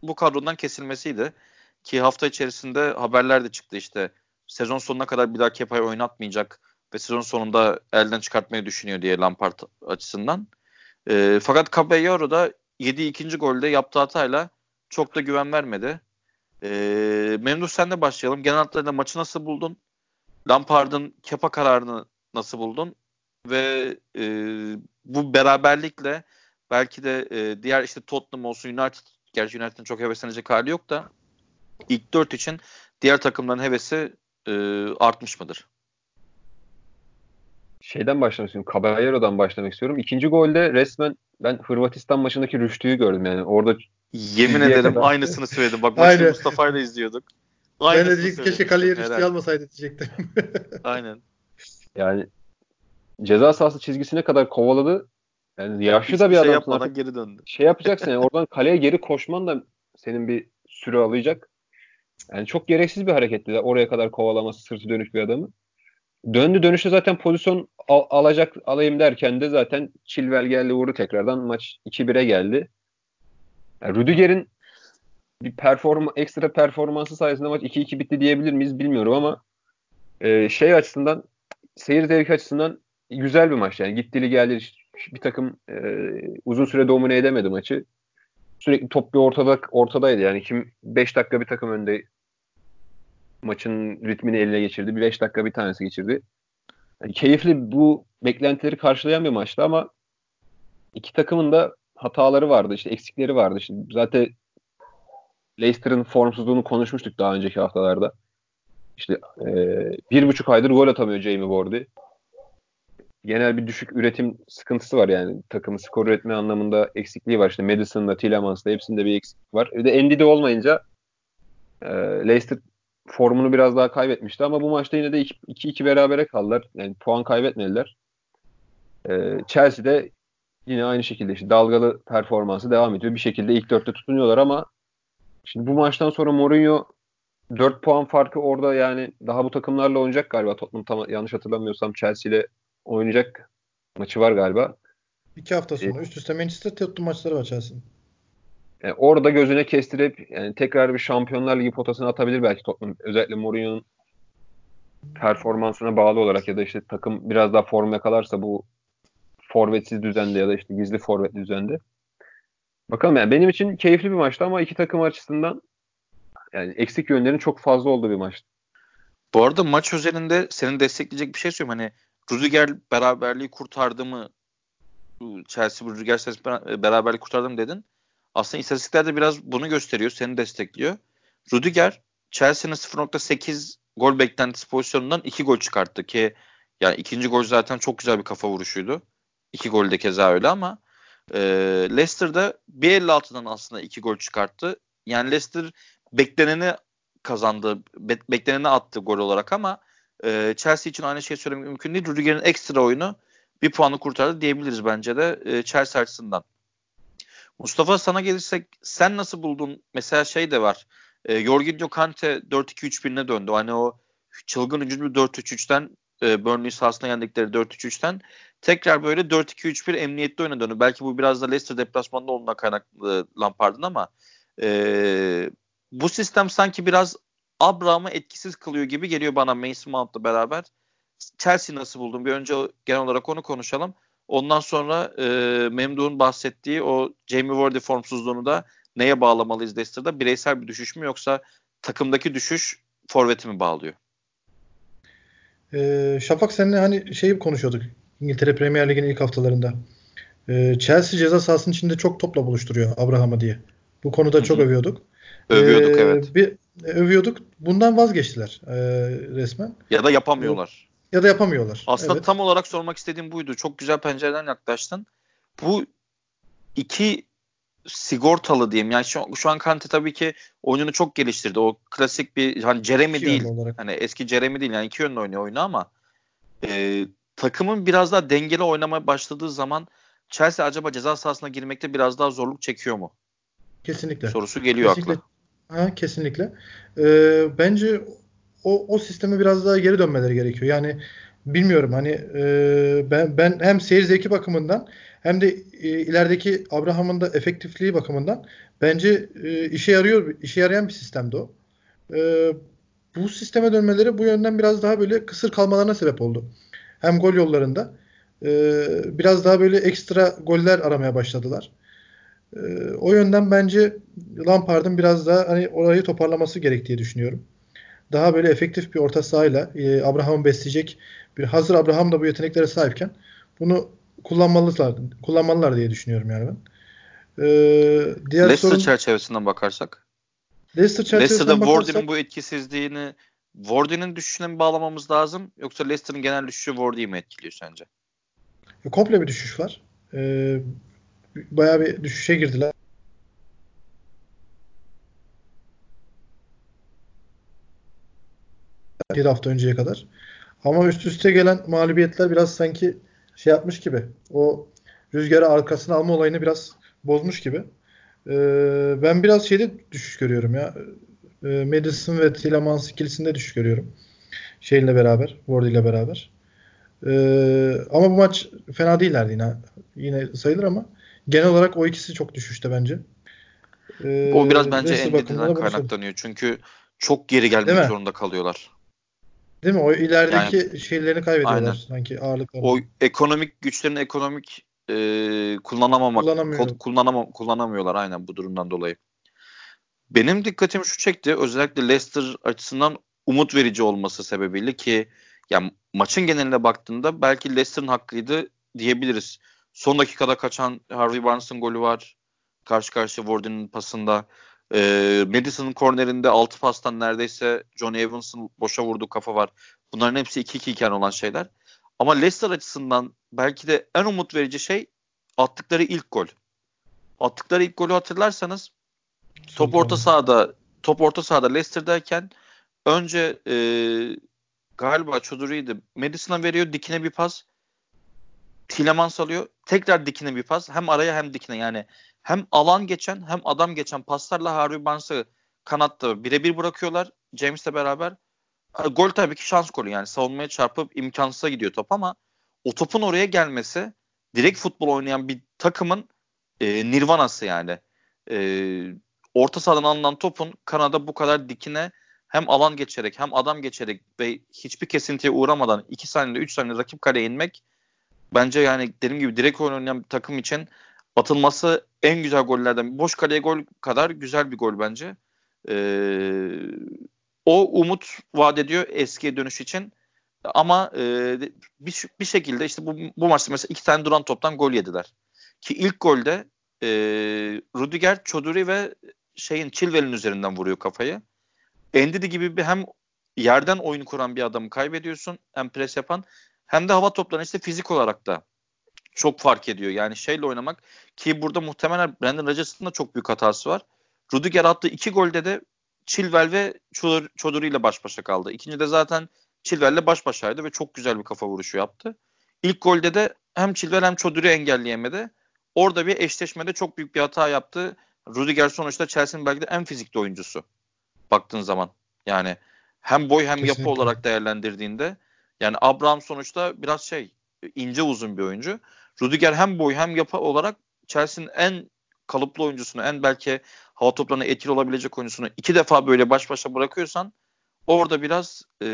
bu kadrodan kesilmesiydi. Ki hafta içerisinde haberler de çıktı işte. Sezon sonuna kadar bir daha Kepa'yı oynatmayacak ve sezon sonunda elden çıkartmayı düşünüyor diye Lampard açısından. E, fakat Caballero da yediği ikinci golde yaptığı hatayla çok da güven vermedi. E, Memduh sen de başlayalım. Genel hatlarıyla maçı nasıl buldun? Lampard'ın Kepa kararını nasıl buldun? Ve e, bu beraberlikle belki de e, diğer işte Tottenham olsun United gerçi United'ın çok heveslenecek hali yok da ilk dört için diğer takımların hevesi e, artmış mıdır? Şeyden başlamak istiyorum. Caballero'dan başlamak istiyorum. İkinci golde resmen ben Hırvatistan maçındaki Rüştü'yü gördüm yani. Orada Yemin ederim kadar. aynısını söyledim. Bak maçta Mustafa ile izliyorduk. Aynısını ben de diyecek, keşke kaleye Rüştü'yü almasaydı diyecektim. Aynen. Yani ceza sahası çizgisine kadar kovaladı. Yani yaşlı da bir şey yapmadan artık. geri döndü. Şey yapacaksın yani oradan kaleye geri koşman da senin bir süre alacak. Yani çok gereksiz bir hareketti. Oraya kadar kovalaması sırtı dönük bir adamı. Döndü dönüşte zaten pozisyon al, alacak alayım derken de zaten Chilwell geldi vurdu tekrardan. Maç 2-1'e geldi. Yani Rüdiger'in bir perform ekstra performansı sayesinde maç 2-2 bitti diyebilir miyiz bilmiyorum ama e, şey açısından seyir zevki açısından güzel bir maç yani gittili geldi bir takım e, uzun süre domine edemedi maçı. Sürekli top bir ortada ortadaydı yani kim 5 dakika bir takım önde maçın ritmini eline geçirdi. Bir 5 dakika bir tanesi geçirdi. Yani keyifli bu beklentileri karşılayan bir maçtı ama iki takımın da hataları vardı, işte eksikleri vardı. İşte zaten Leicester'ın formsuzluğunu konuşmuştuk daha önceki haftalarda. İşte e, bir buçuk aydır gol atamıyor Jamie Vardy. Genel bir düşük üretim sıkıntısı var yani. Takımı skor üretme anlamında eksikliği var. İşte Madison'da, Tillemans'da hepsinde bir eksiklik var. Bir de Andy'de olmayınca e, Leicester formunu biraz daha kaybetmişti ama bu maçta yine de 2-2 berabere kaldılar. Yani puan kaybetmediler. E, Chelsea'de yine aynı şekilde işte dalgalı performansı devam ediyor. Bir şekilde ilk dörtte tutunuyorlar ama şimdi bu maçtan sonra Mourinho 4 puan farkı orada yani daha bu takımlarla oynayacak galiba. Tottenham tam yanlış hatırlamıyorsam Chelsea ile oynayacak maçı var galiba. İki hafta sonra. Ee, Üst üste Manchester Tottenham maçları var Chelsea'nin. Yani orada gözüne kestirip yani tekrar bir Şampiyonlar Ligi potasını atabilir belki Tottenham. Özellikle Mourinho'nun performansına bağlı olarak ya da işte takım biraz daha form yakalarsa bu forvetsiz düzende ya da işte gizli forvet düzende. Bakalım yani benim için keyifli bir maçtı ama iki takım açısından yani eksik yönlerin çok fazla olduğu bir maçtı. Bu arada maç özelinde senin destekleyecek bir şey söyleyeyim. Hani Rudiger beraberliği kurtardı mı? Chelsea Rudiger beraberliği kurtardı mı dedin. Aslında istatistikler de biraz bunu gösteriyor. Seni destekliyor. Rudiger Chelsea'nin 0.8 gol beklentisi pozisyonundan 2 gol çıkarttı ki yani ikinci gol zaten çok güzel bir kafa vuruşuydu. İki gol de keza öyle ama e, Leicester'da 1.56'dan aslında iki gol çıkarttı. Yani Leicester bekleneni kazandı, be, bekleneni attı gol olarak ama e, Chelsea için aynı şey söylemek mümkün değil. Rudiger'in ekstra oyunu bir puanı kurtardı diyebiliriz bence de e, Chelsea açısından. Mustafa sana gelirsek sen nasıl buldun? Mesela şey de var. E, Jorginho Kante 4-2-3-1'ine döndü. Hani o çılgın hücumlu 4-3-3'ten e, Burnley sahasına yendikleri 4-3-3'ten tekrar böyle 4-2-3-1 emniyetli oyuna döndü. Belki bu biraz da Leicester deplasmanında olduğuna kaynaklı Lampard'ın ama e, bu sistem sanki biraz Abraham'ı etkisiz kılıyor gibi geliyor bana Mason Mount'la beraber. Chelsea nasıl buldun? Bir önce genel olarak onu konuşalım. Ondan sonra e, Memduh'un bahsettiği o Jamie Vardy formsuzluğunu da neye bağlamalıyız Leicester'da? Bireysel bir düşüş mü yoksa takımdaki düşüş forveti mi bağlıyor? Ee, Şafak seninle hani şeyi konuşuyorduk. İngiltere Premier Ligi'nin ilk haftalarında. Ee, Chelsea ceza sahasının içinde çok topla buluşturuyor Abraham'ı diye. Bu konuda Hı-hı. çok övüyorduk. Övüyorduk ee, evet. Bir, övüyorduk. Bundan vazgeçtiler e, resmen. Ya da yapamıyorlar. Ya da yapamıyorlar. Aslında evet. tam olarak sormak istediğim buydu. Çok güzel pencereden yaklaştın. Bu iki sigortalı diyeyim. Yani şu, şu an Kante tabii ki oyununu çok geliştirdi. O klasik bir hani Jeremy iki değil. Hani eski Jeremy değil. Yani iki yönlü oynuyor oyunu ama e, takımın biraz daha dengeli oynamaya başladığı zaman Chelsea acaba ceza sahasına girmekte biraz daha zorluk çekiyor mu? Kesinlikle. Sorusu geliyor kesinlikle. akla. Ha, kesinlikle. Ee, bence o, o sisteme biraz daha geri dönmeleri gerekiyor. Yani bilmiyorum hani e, ben ben hem seyir zevki bakımından hem de e, ilerideki Abraham'ın da efektifliği bakımından bence e, işe yarıyor işe yarayan bir sistemdi o. E, bu sisteme dönmeleri bu yönden biraz daha böyle kısır kalmalarına sebep oldu. Hem gol yollarında e, biraz daha böyle ekstra goller aramaya başladılar. E, o yönden bence Lampard'ın biraz daha hani orayı toparlaması gerektiği düşünüyorum. Daha böyle efektif bir orta sahayla e, Abraham'ı besleyecek bir hazır Abraham da bu yeteneklere sahipken bunu kullanmalılar kullanmalılar diye düşünüyorum yani ben. Ee, diğer Leicester sorun, çerçevesinden bakarsak. Leicester çerçevesinden Leicester'da Wardy'nin bu etkisizliğini Wardy'nin düşüşüne mi bağlamamız lazım yoksa Leicester'ın genel düşüşü Wardy'yi mi etkiliyor sence? E, komple bir düşüş var. Ee, bayağı bir düşüşe girdiler. Bir hafta önceye kadar. Ama üst üste gelen mağlubiyetler biraz sanki şey yapmış gibi. O rüzgarı arkasına alma olayını biraz bozmuş gibi. Ee, ben biraz şeyde düşüş görüyorum ya. Ee, Madison ve Tillemans ikilisinde düşüş görüyorum. Şeyle beraber, Ward ile beraber. Ee, ama bu maç fena değillerdi yine. Yine sayılır ama genel olarak o ikisi çok düşüşte bence. Ee, o biraz bence Endedi'den kaynaklanıyor. Çünkü çok geri gelmek zorunda kalıyorlar. Değil mi? O ilerideki yani, şeylerini kaybediyorlar aynen. sanki ağırlıklarını. O ekonomik güçlerin ekonomik e, kullanamamak Kullanamıyor. kullanama, kullanamıyorlar aynen bu durumdan dolayı. Benim dikkatimi şu çekti. Özellikle Leicester açısından umut verici olması sebebiyle ki yani maçın geneline baktığında belki Leicester'ın hakkıydı diyebiliriz. Son dakikada kaçan Harvey Barnes'ın golü var. Karşı karşıya Warden'ın pasında. E, Madison'ın kornerinde 6 pastan neredeyse John Evans'ın boşa vurduğu kafa var. Bunların hepsi 2-2 iken olan şeyler. Ama Leicester açısından belki de en umut verici şey attıkları ilk gol. Attıkları ilk golü hatırlarsanız top orta sahada top orta sahada Leicester'dayken önce e, galiba Çoduri'ydi. Madison'a veriyor dikine bir pas. Tielemans alıyor. Tekrar dikine bir pas. Hem araya hem dikine yani hem alan geçen hem adam geçen paslarla Harvey Barnes'ı kanatta birebir bırakıyorlar James'le beraber. Gol tabii ki şans golü yani savunmaya çarpıp imkansıza gidiyor top ama o topun oraya gelmesi direkt futbol oynayan bir takımın e, nirvanası yani. E, orta sahadan alınan topun kanada bu kadar dikine hem alan geçerek hem adam geçerek ve hiçbir kesintiye uğramadan 2 saniyede 3 saniyede rakip kaleye inmek bence yani dediğim gibi direkt oynayan bir takım için atılması en güzel gollerden. Boş kaleye gol kadar güzel bir gol bence. Ee, o umut vaat ediyor eskiye dönüş için. Ama e, bir, bir şekilde işte bu, bu maçta mesela iki tane duran toptan gol yediler. Ki ilk golde e, Rudiger, Çoduri ve şeyin Chilwell'in üzerinden vuruyor kafayı. Endidi gibi bir hem yerden oyun kuran bir adamı kaybediyorsun. Hem pres yapan hem de hava toplarını işte fizik olarak da çok fark ediyor. Yani şeyle oynamak ki burada muhtemelen Brandon Rodgers'ın da çok büyük hatası var. Rudiger attığı iki golde de Chilwell ve Çoduri ile baş başa kaldı. İkinci de zaten Chilwell'le baş başaydı ve çok güzel bir kafa vuruşu yaptı. İlk golde de hem Chilwell hem Çoduri engelleyemedi. Orada bir eşleşmede çok büyük bir hata yaptı. Rudiger sonuçta Chelsea'nin belki de en fizikli oyuncusu. Baktığın zaman. Yani hem boy hem Kesinlikle. yapı olarak değerlendirdiğinde yani Abraham sonuçta biraz şey ince uzun bir oyuncu. Rudiger hem boy hem yapı olarak Chelsea'nin en kalıplı oyuncusunu, en belki hava toplarına etkili olabilecek oyuncusunu iki defa böyle baş başa bırakıyorsan orada biraz e,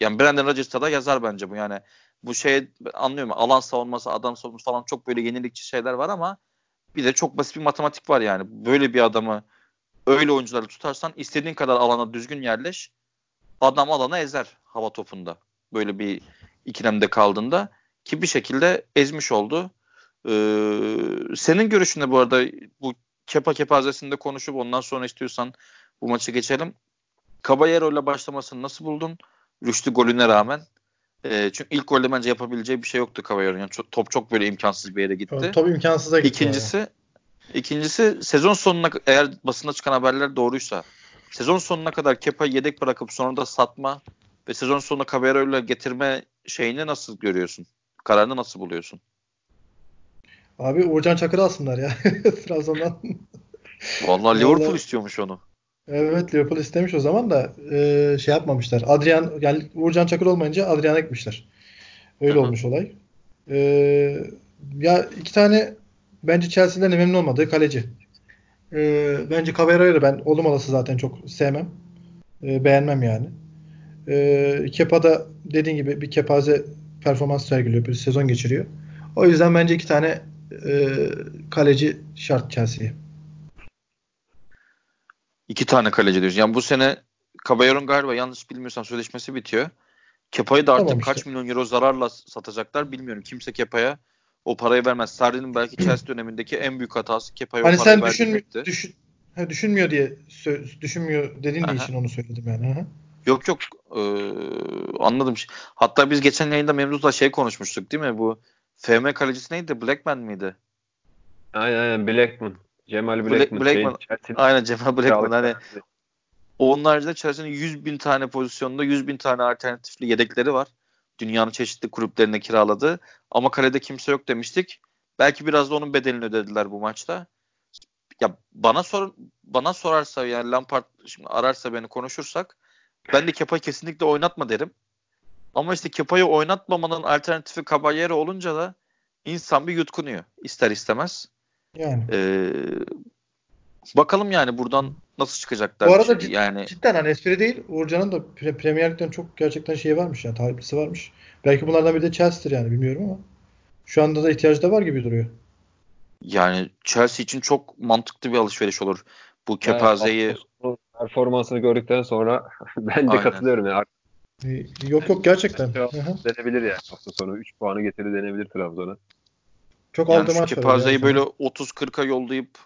yani Brandon Rodgers'a da yazar bence bu. Yani bu şey anlıyorum alan savunması, adam savunması falan çok böyle yenilikçi şeyler var ama bir de çok basit bir matematik var yani. Böyle bir adamı öyle oyuncuları tutarsan istediğin kadar alana düzgün yerleş. Adam alana ezer hava topunda. Böyle bir ikilemde kaldığında ki bir şekilde ezmiş oldu. Ee, senin görüşünde bu arada bu kepa kepazesinde konuşup ondan sonra istiyorsan bu maçı geçelim. Caballero ile başlamasını nasıl buldun? Rüştü golüne rağmen. E, çünkü ilk golde bence yapabileceği bir şey yoktu Caballero'nun. Yani çok, top çok böyle imkansız bir yere gitti. Top imkansıza gitti. İkincisi, yani. ikincisi sezon sonuna eğer basında çıkan haberler doğruysa sezon sonuna kadar Kepa yedek bırakıp sonra da satma ve sezon sonunda Caballero ile getirme şeyini nasıl görüyorsun? Kararını nasıl buluyorsun? Abi Uğurcan Çakır'ı alsınlar ya Trabzon'dan. Vallahi Liverpool istiyormuş onu. Evet Liverpool istemiş o zaman da e, şey yapmamışlar. Adrian yani Uğurcan Çakır olmayınca Adrian'a gitmişler. Öyle Hı-hı. olmuş olay. E, ya iki tane bence Chelsea'den de memnun olmadığı kaleci. E, bence Cavera'yı ben oğlum alası zaten çok sevmem. E, beğenmem yani. E, Kepa da dediğin gibi bir kepaze performans sergiliyor. Bir sezon geçiriyor. O yüzden bence iki tane e, kaleci şart Chelsea'ye. İki tane kaleci diyorsun. Yani bu sene Caballero'nun galiba yanlış bilmiyorsam sözleşmesi bitiyor. Kepa'yı da artık tamam işte. kaç milyon euro zararla satacaklar bilmiyorum. Kimse Kepa'ya o parayı vermez. Sarri'nin belki Chelsea dönemindeki en büyük hatası Kepa'ya hani o parayı sen düşün, düşün, ha, düşünmüyor diye düşünmüyor dediğin Aha. için onu söyledim yani. Aha. Yok yok ee, anladım. Hatta biz geçen yayında Memduh'la şey konuşmuştuk değil mi? Bu FM kalecisi neydi? Blackman mıydı? Aynen aynen Blackman. Cemal Blackman. Blackman. Şey, aynen Cemal Blackman. Hani onun haricinde Chelsea'nin 100 bin tane pozisyonda 100 bin tane alternatifli yedekleri var. Dünyanın çeşitli kulüplerine kiraladı. Ama kalede kimse yok demiştik. Belki biraz da onun bedelini ödediler bu maçta. Ya bana sor bana sorarsa yani Lampard şimdi ararsa beni konuşursak ben de Kepa'yı kesinlikle oynatma derim. Ama işte Kepa'yı oynatmamanın alternatifi Caballero olunca da insan bir yutkunuyor ister istemez. Yani. Ee, bakalım yani buradan nasıl çıkacaklar. Bu arada şey, yani cidden hani espri değil. Uğurcan'ın da pre- Premier Lig'den çok gerçekten şeyi varmış yani taliplisi varmış. Belki bunlardan biri de Chelsea'dir yani bilmiyorum ama. Şu anda da ihtiyacı da var gibi duruyor. Yani Chelsea için çok mantıklı bir alışveriş olur. Bu kepazeyi yani, performansını gördükten sonra ben de Aynen. katılıyorum yani. Ee, yok yok gerçekten. denebilir yani hafta sonu 3 puanı getiri denebilir Trabzon'a. Çok yani aldı maç var. Böyle 30-40'a yollayıp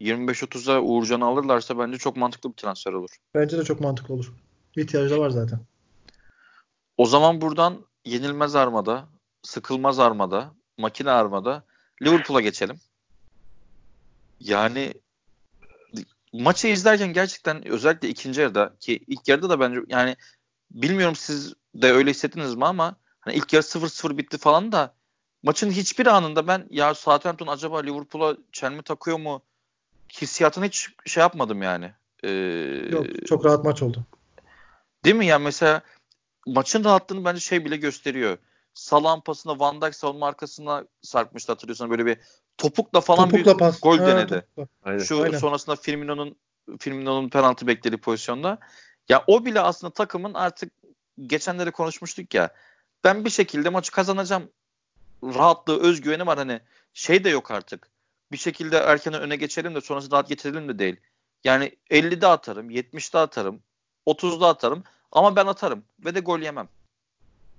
25-30'a Uğurcan'ı alırlarsa bence çok mantıklı bir transfer olur. Bence de çok mantıklı olur. İhtiyacı da var zaten. O zaman buradan yenilmez armada, sıkılmaz armada, makine armada Liverpool'a geçelim. Yani maçı izlerken gerçekten özellikle ikinci yarıda ki ilk yarıda da bence yani bilmiyorum siz de öyle hissettiniz mi ama hani ilk yarı 0-0 bitti falan da maçın hiçbir anında ben ya Southampton acaba Liverpool'a çelme takıyor mu hissiyatını hiç şey yapmadım yani. Ee, Yok çok rahat maç oldu. Değil mi ya mesela maçın rahatlığını bence şey bile gösteriyor. Salah'ın pasına Van Dijk savunma arkasına sarkmıştı hatırlıyorsan böyle bir topukla falan topukla bir pas. gol ha, denedi. Şu Aynen. sonrasında Firmino'nun Firmino'nun penaltı beklediği pozisyonda. Ya o bile aslında takımın artık geçenleri konuşmuştuk ya. Ben bir şekilde maçı kazanacağım. Rahatlığı, özgüveni var hani. Şey de yok artık. Bir şekilde erken öne geçelim de sonrasında rahat getirelim de değil. Yani 50'de atarım, 70'de atarım, 30'da atarım ama ben atarım ve de gol yemem.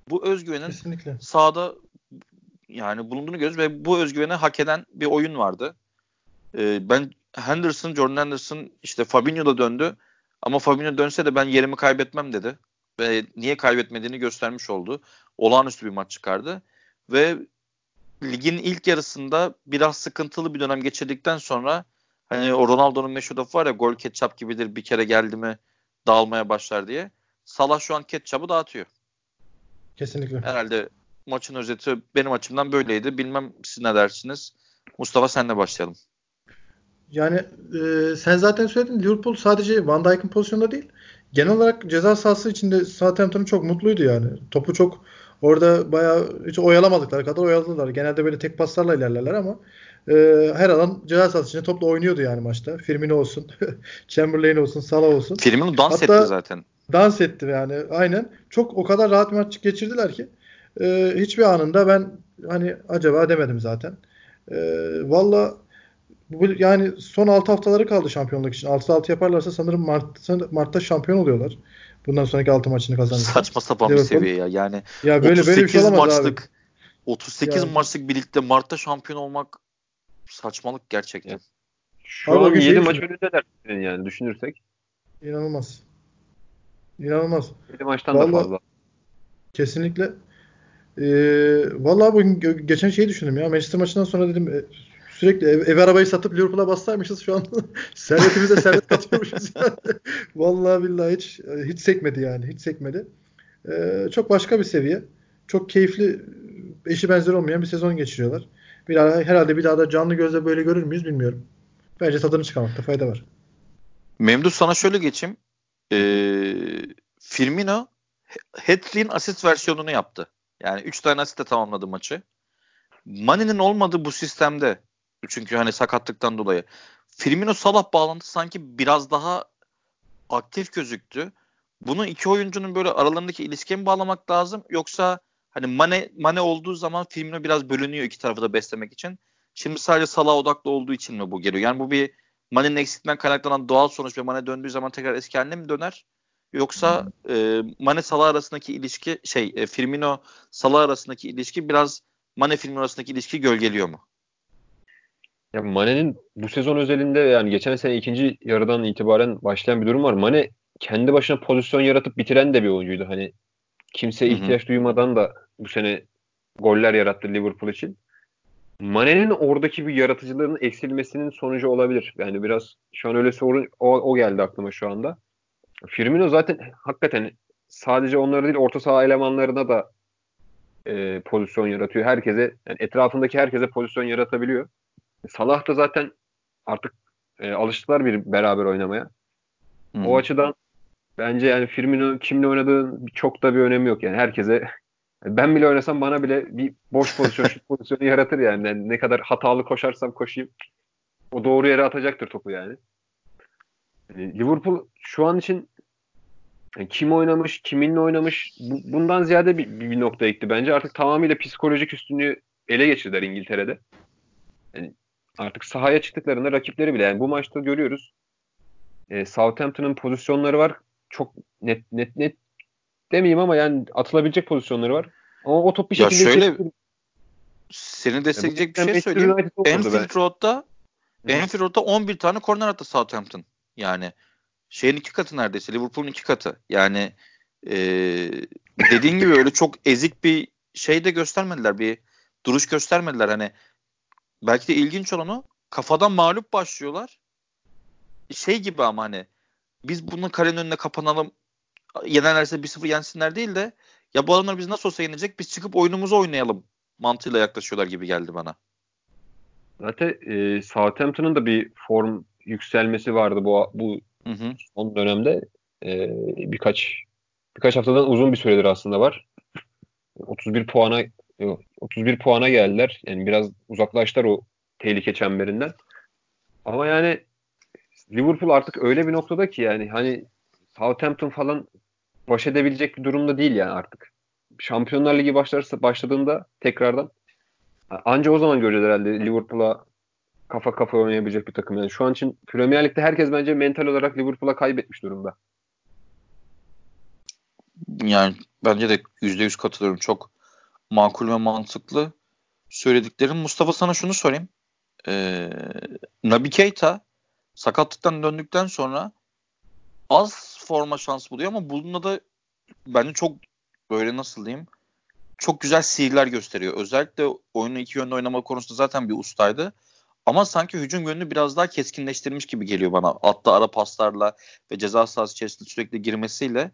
Bu özgüvenin Kesinlikle. sahada yani bulunduğunu görüyoruz ve bu özgüveni hak eden bir oyun vardı. Ee, ben Henderson, Jordan Henderson işte Fabinho da döndü. Ama Fabinho dönse de ben yerimi kaybetmem dedi. Ve niye kaybetmediğini göstermiş oldu. Olağanüstü bir maç çıkardı. Ve ligin ilk yarısında biraz sıkıntılı bir dönem geçirdikten sonra hani o Ronaldo'nun meşhur lafı var ya gol ketçap gibidir bir kere geldi mi dağılmaya başlar diye. Salah şu an ketçabı dağıtıyor. Kesinlikle. Herhalde maçın özeti benim açımdan böyleydi. Bilmem siz ne dersiniz. Mustafa senle başlayalım. Yani e, sen zaten söyledin Liverpool sadece Van Dijk'in pozisyonunda değil. Genel olarak ceza sahası içinde Southampton çok mutluydu yani. Topu çok orada bayağı hiç oyalamadıkları kadar oyaladılar. Genelde böyle tek paslarla ilerlerler ama e, her alan ceza sahası içinde topla oynuyordu yani maçta. Firmino olsun, Chamberlain olsun, Salah olsun. Firmino dans Hatta, etti zaten. Dans etti yani aynen. Çok o kadar rahat maç geçirdiler ki e, hiçbir anında ben hani acaba demedim zaten. E, Valla bu, yani son 6 haftaları kaldı şampiyonluk için. 6-6 yaparlarsa sanırım Mart, Mart'ta şampiyon oluyorlar. Bundan sonraki 6 maçını kazanırlar. Saçma sapan bir seviye ya. Yani ya böyle 38 böyle bir şey maçlık abi. 38 yani. maçlık birlikte Mart'ta şampiyon olmak saçmalık gerçekten. Şu abi an 7 şey maç önündeler yani düşünürsek. İnanılmaz. İnanılmaz. 7 maçtan Vallahi, da fazla. Kesinlikle. Ee, vallahi bugün geçen şeyi düşündüm ya. Manchester maçından sonra dedim e, sürekli ev, ev arabayı satıp Liverpool'a bassaymışız şu an. Servetimize servet katıyormuşuz yani. vallahi billahi hiç hiç sekmedi yani. Hiç sekmedi. Ee, çok başka bir seviye. Çok keyifli eşi benzer olmayan bir sezon geçiriyorlar. Bir daha, herhalde bir daha da canlı gözle böyle görür müyüz bilmiyorum. Bence tadını çıkarmakta fayda var. Memduh sana şöyle geçeyim. Ee, Firmino hat asist versiyonunu yaptı. Yani 3 tane asistle tamamladı maçı. Mane'nin olmadığı bu sistemde çünkü hani sakatlıktan dolayı Firmino Salah bağlantısı sanki biraz daha aktif gözüktü. Bunu iki oyuncunun böyle aralarındaki ilişkiye mi bağlamak lazım yoksa hani Mane Mane olduğu zaman Firmino biraz bölünüyor iki tarafı da beslemek için. Şimdi sadece Salah odaklı olduğu için mi bu geliyor? Yani bu bir Mane'nin eksikliğinden kaynaklanan doğal sonuç ve Mane döndüğü zaman tekrar eski haline mi döner? Yoksa e, Mane Salah arasındaki ilişki şey e, Firmino Salah arasındaki ilişki biraz Mane Firmino arasındaki ilişki gölgeliyor mu? Ya Mane'nin bu sezon özelinde yani geçen sene ikinci yarıdan itibaren başlayan bir durum var. Mane kendi başına pozisyon yaratıp bitiren de bir oyuncuydu. Hani kimse ihtiyaç duymadan da bu sene goller yarattı Liverpool için. Mane'nin oradaki bir yaratıcılığının eksilmesinin sonucu olabilir. Yani biraz şu an öyle sorun o, o geldi aklıma şu anda. Firmino zaten hakikaten sadece onları değil orta saha elemanlarına da e, pozisyon yaratıyor. Herkese yani etrafındaki herkese pozisyon yaratabiliyor. Salah da zaten artık e, alıştılar bir beraber oynamaya. Hmm. O açıdan bence yani Firmino kimle oynadığın çok da bir önemi yok. Yani herkese ben bile oynasam bana bile bir boş pozisyon, şut pozisyonu yaratır yani. yani. Ne kadar hatalı koşarsam koşayım o doğru yere atacaktır topu yani. yani Liverpool şu an için yani kim oynamış, kiminle oynamış bu, bundan ziyade bir, bir, bir noktaya gitti bence. Artık tamamıyla psikolojik üstünlüğü ele geçirdiler İngiltere'de. Yani artık sahaya çıktıklarında rakipleri bile yani bu maçta görüyoruz. E, Southampton'ın pozisyonları var. Çok net net net demeyeyim ama yani atılabilecek pozisyonları var. Ama o top bir şekilde ya şöyle seni destekleyecek bir şey söyleyeyim. Enfield Road'da Enfield Road'da 11 tane korner attı Southampton. Yani şeyin iki katı neredeyse. Liverpool'un iki katı. Yani e, dediğin gibi öyle çok ezik bir şey de göstermediler. Bir duruş göstermediler. Hani belki de ilginç olanı kafadan mağlup başlıyorlar. Şey gibi ama hani biz bunun kalenin önüne kapanalım yenerlerse 1-0 yensinler değil de ya bu adamlar biz nasıl olsa yenecek biz çıkıp oyunumuzu oynayalım mantığıyla yaklaşıyorlar gibi geldi bana. Zaten e, Southampton'ın da bir form yükselmesi vardı bu bu Hı hı. Son dönemde e, birkaç birkaç haftadan uzun bir süredir aslında var. 31 puana 31 puana geldiler. Yani biraz uzaklaştılar o tehlike çemberinden. Ama yani Liverpool artık öyle bir noktada ki yani hani Southampton falan baş edebilecek bir durumda değil yani artık. Şampiyonlar Ligi başlarsa başladığında tekrardan anca o zaman göreceğiz herhalde Liverpool'a kafa kafa oynayabilecek bir takım. Yani şu an için Premier Lig'de herkes bence mental olarak Liverpool'a kaybetmiş durumda. Yani bence de %100 katılıyorum. Çok makul ve mantıklı söylediklerim. Mustafa sana şunu sorayım. Ee, Nabi Keita sakatlıktan döndükten sonra az forma şans buluyor ama bununla da bence çok böyle nasıl diyeyim çok güzel sihirler gösteriyor. Özellikle oyunu iki yönde oynama konusunda zaten bir ustaydı. Ama sanki hücum yönünü biraz daha keskinleştirmiş gibi geliyor bana. Atlı ara paslarla ve ceza sahası içerisinde sürekli girmesiyle.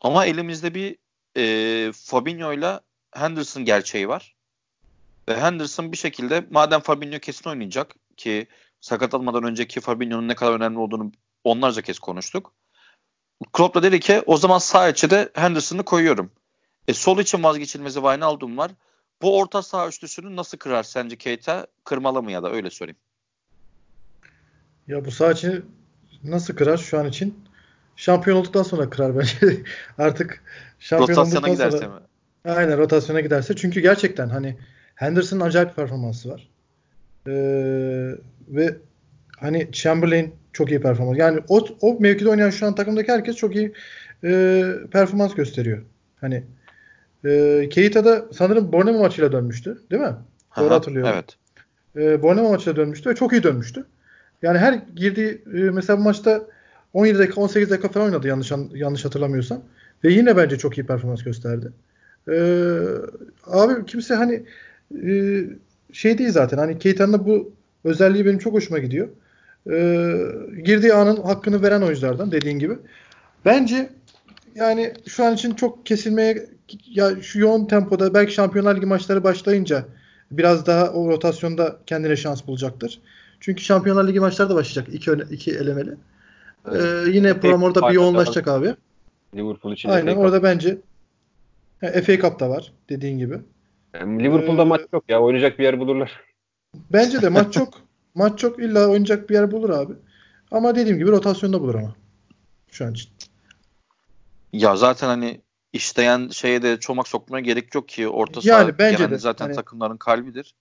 Ama elimizde bir e, Fabinho ile Henderson gerçeği var. Ve Henderson bir şekilde madem Fabinho kesin oynayacak ki sakat almadan önceki Fabinho'nun ne kadar önemli olduğunu onlarca kez konuştuk. Klopp da dedi ki o zaman sağ içe Henderson'ı koyuyorum. E, sol için vazgeçilmezi Wijnaldum var. Bu orta saha üçlüsünü nasıl kırar sence Keita? Kırmalı mı ya da öyle sorayım. Ya bu sağ için nasıl kırar şu an için? Şampiyon olduktan sonra kırar bence. Artık şampiyon Rotasyona olduktan sonra, mi? Aynen rotasyona giderse. Çünkü gerçekten hani Henderson'ın acayip performansı var. Ee, ve hani Chamberlain çok iyi performans. Yani o, o mevkide oynayan şu an takımdaki herkes çok iyi e, performans gösteriyor. Hani e, Keita da sanırım Bournemouth maçıyla dönmüştü. Değil mi? Doğru Aha, hatırlıyorum. Evet. E, Bournemouth maçıyla dönmüştü ve çok iyi dönmüştü. Yani her girdiği e, mesela bu maçta 17 dakika 18 dakika falan oynadı yanlış yanlış hatırlamıyorsam. Ve yine bence çok iyi performans gösterdi. Ee, abi kimse hani e, şey değil zaten. Hani Keita'nın da bu özelliği benim çok hoşuma gidiyor. Ee, girdiği anın hakkını veren oyunculardan dediğin gibi. Bence yani şu an için çok kesilmeye ya şu yoğun tempoda belki Şampiyonlar Ligi maçları başlayınca biraz daha o rotasyonda kendine şans bulacaktır. Çünkü Şampiyonlar Ligi maçları da başlayacak. iki, iki elemeli. Evet. Ee, yine program orada bir yoğunlaşacak abi. Liverpool için Aynen orada Cup. Bence FA Cup da var dediğin gibi. Yani Liverpool'da Ee, maç yok ya. Oynayacak bir yer bulurlar. Bence de maç çok. maç çok illa oynayacak bir yer bulur abi. Ama dediğim gibi rotasyonda bulur ama. Şu an için. Ya zaten hani isteyen şeye de çomak sokmaya gerek yok ki orta Yani saha bence genelde de. zaten Hani- takımların kalbidir.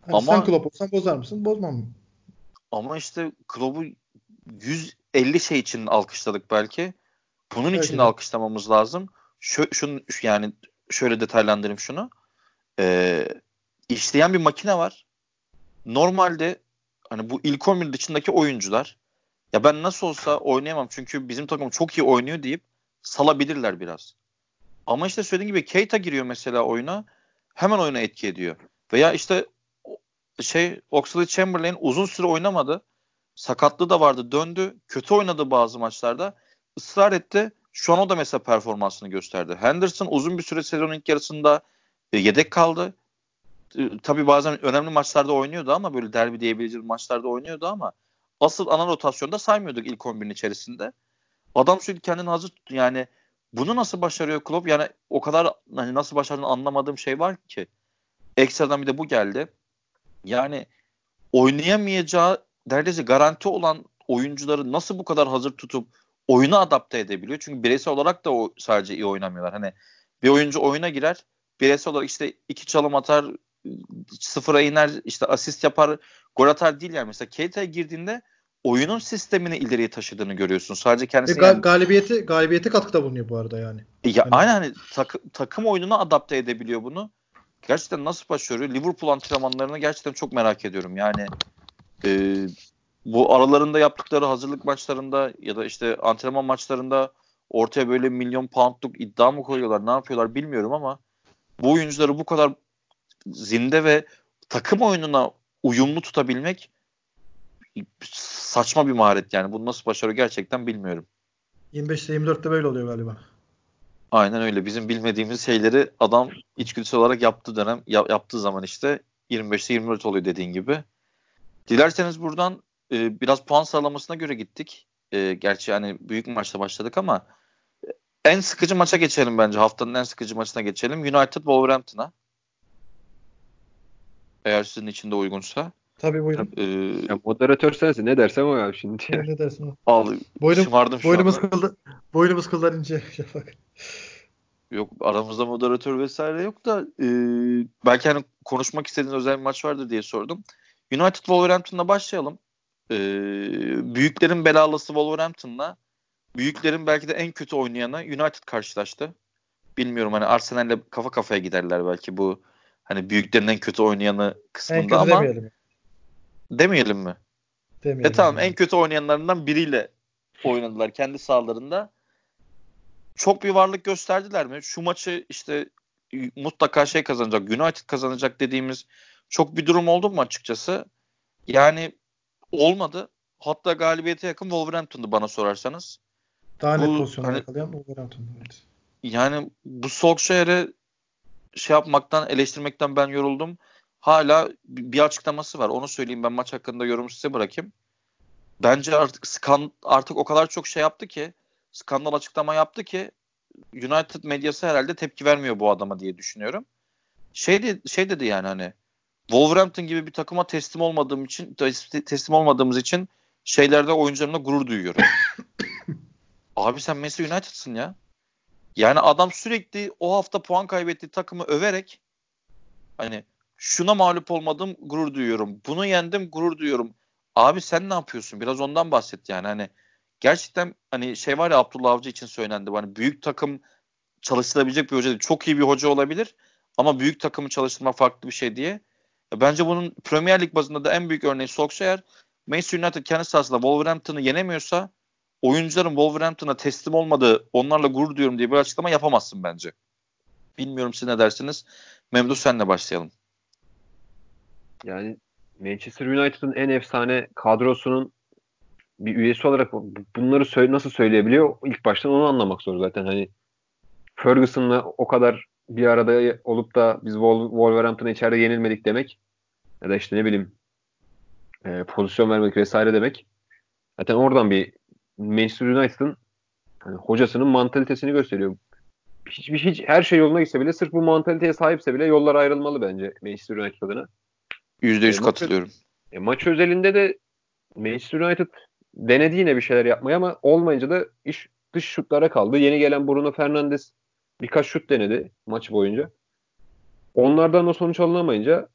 Hani Ama- sen Klopp olsan bozar mısın? Bozmam mı? Ama işte Klopp'u 150 şey için alkışladık belki. Bunun için de. alkışlamamız lazım. Şu, şunu, şu- yani şöyle detaylandırayım şunu. Ee, işleyen bir makine var. Normalde hani bu ilk 11 dışındaki oyuncular ya ben nasıl olsa oynayamam çünkü bizim takım çok iyi oynuyor deyip salabilirler biraz. Ama işte söylediğim gibi Keita giriyor mesela oyuna hemen oyuna etki ediyor. Veya işte şey Oxlade Chamberlain uzun süre oynamadı. Sakatlığı da vardı. Döndü. Kötü oynadı bazı maçlarda. Israr etti. Şu an o da mesela performansını gösterdi. Henderson uzun bir süre sezonun ilk yarısında e, yedek kaldı. E, tabii bazen önemli maçlarda oynuyordu ama böyle derbi diyebileceğimiz maçlarda oynuyordu ama asıl ana rotasyonda saymıyorduk ilk 11'in içerisinde. Adam sürekli kendini hazır tuttu. Yani bunu nasıl başarıyor Klopp? Yani o kadar hani nasıl başardığını anlamadığım şey var ki. Ekstradan bir de bu geldi. Yani oynayamayacağı neredeyse garanti olan oyuncuları nasıl bu kadar hazır tutup oyuna adapte edebiliyor? Çünkü bireysel olarak da o sadece iyi oynamıyorlar. Hani bir oyuncu oyuna girer, bireysel olarak işte iki çalım atar, sıfıra iner, işte asist yapar, gol atar değil yani. Mesela Keita'ya girdiğinde oyunun sistemini ileriye taşıdığını görüyorsun. Sadece kendisi ga- yani galibiyeti galibiyete katkıda bulunuyor bu arada yani. ya Hani- aynen hani takı- takım oyununa adapte edebiliyor bunu. Gerçekten nasıl başarıyor? Liverpool antrenmanlarını gerçekten çok merak ediyorum. Yani e, bu aralarında yaptıkları hazırlık maçlarında ya da işte antrenman maçlarında ortaya böyle milyon poundluk iddia mı koyuyorlar, ne yapıyorlar bilmiyorum ama bu oyuncuları bu kadar zinde ve takım oyununa uyumlu tutabilmek saçma bir maharet yani. Bunu nasıl başarıyor gerçekten bilmiyorum. 25'te 24'te böyle oluyor galiba. Aynen öyle. Bizim bilmediğimiz şeyleri adam içgüdüsel olarak yaptığı dönem ya- yaptığı zaman işte 25'te 24 oluyor dediğin gibi. Dilerseniz buradan e, biraz puan sıralamasına göre gittik. E, gerçi yani büyük maçla başladık ama en sıkıcı maça geçelim bence. Haftanın en sıkıcı maçına geçelim. United Wolverhampton'a. Eğer sizin için de uygunsa. Tabii buyurun. Ee, Ya moderatör sensin. Ne dersem o ya şimdi. Ne, ne dersin o? al, Boynum, şımardım şu boynumuz anda. kıldı. Boynumuz kıllar ince Şafak. Yok aramızda moderatör vesaire yok da e, belki hani konuşmak istediğin özel bir maç vardır diye sordum. United Wolverhampton'la başlayalım. E, büyüklerin belalısı Wolverhampton'la büyüklerin belki de en kötü oynayanı United karşılaştı. Bilmiyorum hani Arsenal'le kafa kafaya giderler belki bu hani büyüklerin en kötü oynayanı En kısmında kötü ama demeyelim. demeyelim mi? demeyelim. E tamam en kötü oynayanlarından biriyle oynadılar kendi sahalarında. Çok bir varlık gösterdiler mi? Şu maçı işte mutlaka şey kazanacak, United kazanacak dediğimiz çok bir durum oldu mu açıkçası? Yani olmadı. Hatta galibiyete yakın Wolverhampton'dı bana sorarsanız. Daha net pozisyonlar hani- yakalayan Wolverhampton. Evet. Yani bu Solskjaer'e şey yapmaktan, eleştirmekten ben yoruldum. Hala bir bir açıklaması var. Onu söyleyeyim ben maç hakkında yorum size bırakayım. Bence artık skan, artık o kadar çok şey yaptı ki skandal açıklama yaptı ki United medyası herhalde tepki vermiyor bu adama diye düşünüyorum. Şey, de, şey dedi yani hani Wolverhampton gibi bir takıma teslim olmadığım için tes- teslim olmadığımız için şeylerde oyuncularımla gurur duyuyorum. Abi sen Manchester United'sın ya. Yani adam sürekli o hafta puan kaybettiği takımı överek hani şuna mağlup olmadım gurur duyuyorum. Bunu yendim gurur duyuyorum. Abi sen ne yapıyorsun? Biraz ondan bahset yani. Hani gerçekten hani şey var ya Abdullah Avcı için söylendi. Hani büyük takım çalıştırabilecek bir hoca değil. Çok iyi bir hoca olabilir ama büyük takımı çalıştırmak farklı bir şey diye. Bence bunun Premier Lig bazında da en büyük örneği Solskjaer. Manchester United kendi sahasında Wolverhampton'ı yenemiyorsa oyuncuların Wolverhampton'a teslim olmadığı, onlarla gurur duyuyorum diye bir açıklama yapamazsın bence. Bilmiyorum siz ne dersiniz. Memduh senle başlayalım. Yani Manchester United'ın en efsane kadrosunun bir üyesi olarak bu- bunları nasıl söyleyebiliyor? İlk baştan onu anlamak zor zaten. Hani Ferguson'la o kadar bir arada olup da biz Wol- Wolverhampton'a içeride yenilmedik demek ya da işte ne bileyim e, pozisyon vermek vesaire demek. Zaten oradan bir Manchester United'ın hani hocasının mantalitesini gösteriyor. Hiç, hiç her şey yoluna gitse bile sırf bu mantaliteye sahipse bile yollar ayrılmalı bence Manchester United adına. %100 E, katılıyorum. E, maç özelinde de Manchester United denedi yine bir şeyler yapmayı ama olmayınca da iş dış şutlara kaldı. Yeni gelen Bruno Fernandes birkaç şut denedi maç boyunca. Onlardan da sonuç alınamayınca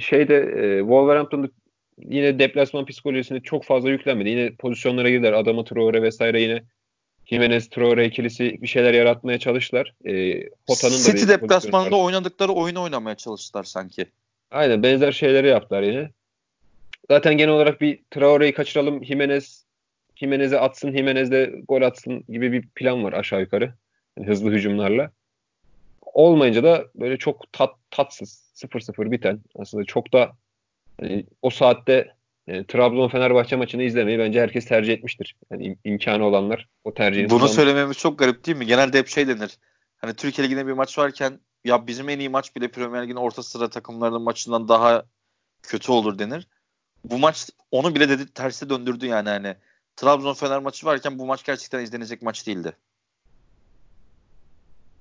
şeyde e, Wolverhampton'da yine deplasman psikolojisine çok fazla yüklenmedi. Yine pozisyonlara girdiler. Adama Traore vesaire yine Jimenez Traore ikilisi bir şeyler yaratmaya çalıştılar. E, Hota'nın da City bir deplasmanında oynadıkları oyunu oynamaya çalıştılar sanki. Aynen benzer şeyleri yaptılar yine. Zaten genel olarak bir Traore'yi kaçıralım. Jimenez Jimenez'e atsın, Jimenez de gol atsın gibi bir plan var aşağı yukarı. Yani hızlı hücumlarla. Olmayınca da böyle çok tat, tatsız 0-0 biten aslında çok da hani o saatte e, Trabzon Fenerbahçe maçını izlemeyi bence herkes tercih etmiştir. Yani im- imkanı olanlar o tercihini Bunu söylememiz çok garip değil mi? Genelde hep şey denir. Hani Türkiye Ligi'nde bir maç varken ya bizim en iyi maç bile Premier Lig'in orta sıra takımlarının maçından daha kötü olur denir. Bu maç onu bile dedi terse döndürdü yani hani. Trabzon Fener maçı varken bu maç gerçekten izlenecek maç değildi.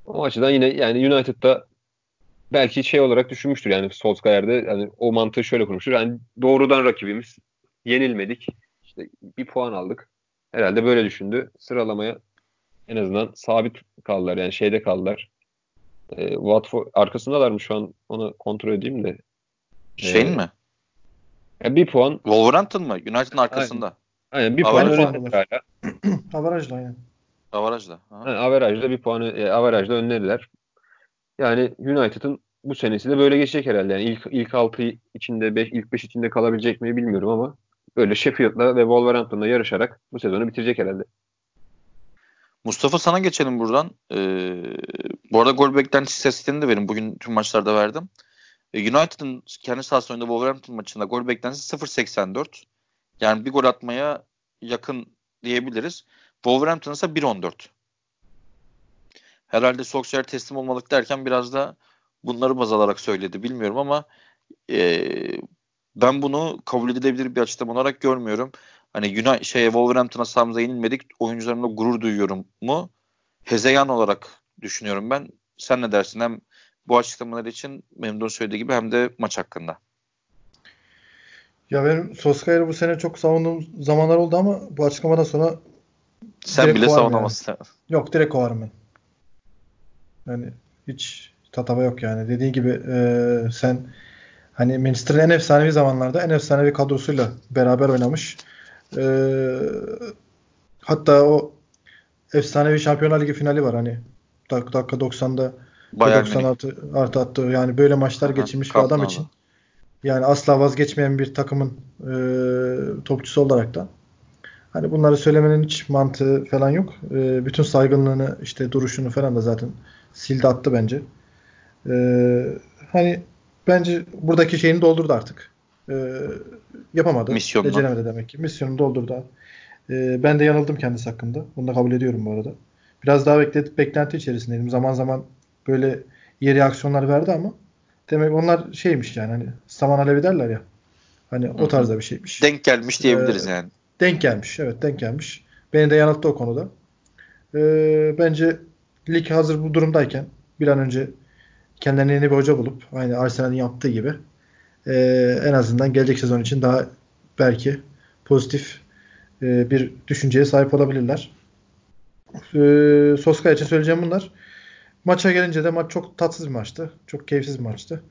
O açıdan yine yani United'da belki şey olarak düşünmüştür yani Solskjaer'de yani o mantığı şöyle kurmuştur. Yani doğrudan rakibimiz yenilmedik. İşte bir puan aldık. Herhalde böyle düşündü. Sıralamaya en azından sabit kaldılar. Yani şeyde kaldılar. E, Watford arkasındalar mı şu an onu kontrol edeyim de. Şeyin Ee, mi? Yani bir puan Wolverhampton mı? United'ın arkasında. aynen bir Aynı puan önündeler hala. Avarajla aynen. Avarajda. Aha. Yani averajda bir puanı e, averajda önlediler. Yani United'ın bu senesi de böyle geçecek herhalde. Yani ilk ilk 6 içinde 5 ilk 5 içinde kalabilecek mi bilmiyorum ama böyle Sheffield'la ve Wolverhampton'la yarışarak bu sezonu bitirecek herhalde. Mustafa sana geçelim buradan. Ee, bu arada gol beklenti istatistiklerini de verin. Bugün tüm maçlarda verdim. Ee, United'ın kendi sahasında oynadığı Wolverhampton maçında gol beklentisi 0.84. Yani bir gol atmaya yakın diyebiliriz. Wolverhampton ise 1.14. Herhalde Solskjaer teslim olmadık derken biraz da bunları baz alarak söyledi. Bilmiyorum ama ee, ben bunu kabul edilebilir bir açıklama olarak görmüyorum. Hani Yunan şeye Wolverhampton'a sahamıza yenilmedik. Oyuncularımla gurur duyuyorum mu? Hezeyan olarak düşünüyorum ben. Sen ne dersin? Hem bu açıklamalar için Memduh'un söylediği gibi hem de maç hakkında. Ya benim Soskaya'yı bu sene çok savunduğum zamanlar oldu ama bu açıklamadan sonra Sen Direkt bile savunamazsın. yok direkt kovarım ben. Yani hiç tatava yok yani. Dediğin gibi e, sen hani Manchester'ın en efsanevi zamanlarda en efsanevi kadrosuyla beraber oynamış. E, hatta o efsanevi Şampiyonlar Ligi finali var hani dak- dakika 90'da Bayern Münih. 96 artı attı. Yani böyle maçlar geçirmiş bir adam için yani asla vazgeçmeyen bir takımın e, topçusu olarak da hani bunları söylemenin hiç mantığı falan yok. E, bütün saygınlığını işte duruşunu falan da zaten sildi attı bence. E, hani bence buradaki şeyini doldurdu artık. E, yapamadı. Misyonunu. Beceremedi demek ki. Misyonunu doldurdu. E, ben de yanıldım kendisi hakkında. Bunu da kabul ediyorum bu arada. Biraz daha bekletip beklenti içerisindeydim. Zaman zaman böyle iyi reaksiyonlar verdi ama demek onlar şeymiş yani hani saman alevi derler ya. Hani Hı o tarzda bir şeymiş. Denk gelmiş diyebiliriz Ee, yani. Denk gelmiş. Evet denk gelmiş. Beni de yanılttı o konuda. Ee, bence lig hazır bu durumdayken bir an önce kendilerine yeni bir hoca bulup aynı Arsenal'in yaptığı gibi ee, en azından gelecek sezon için daha belki pozitif ee, bir düşünceye sahip olabilirler. Ee, Soskaya için söyleyeceğim bunlar. Maça gelince de maç çok tatsız bir maçtı. Çok keyifsiz bir maçtı.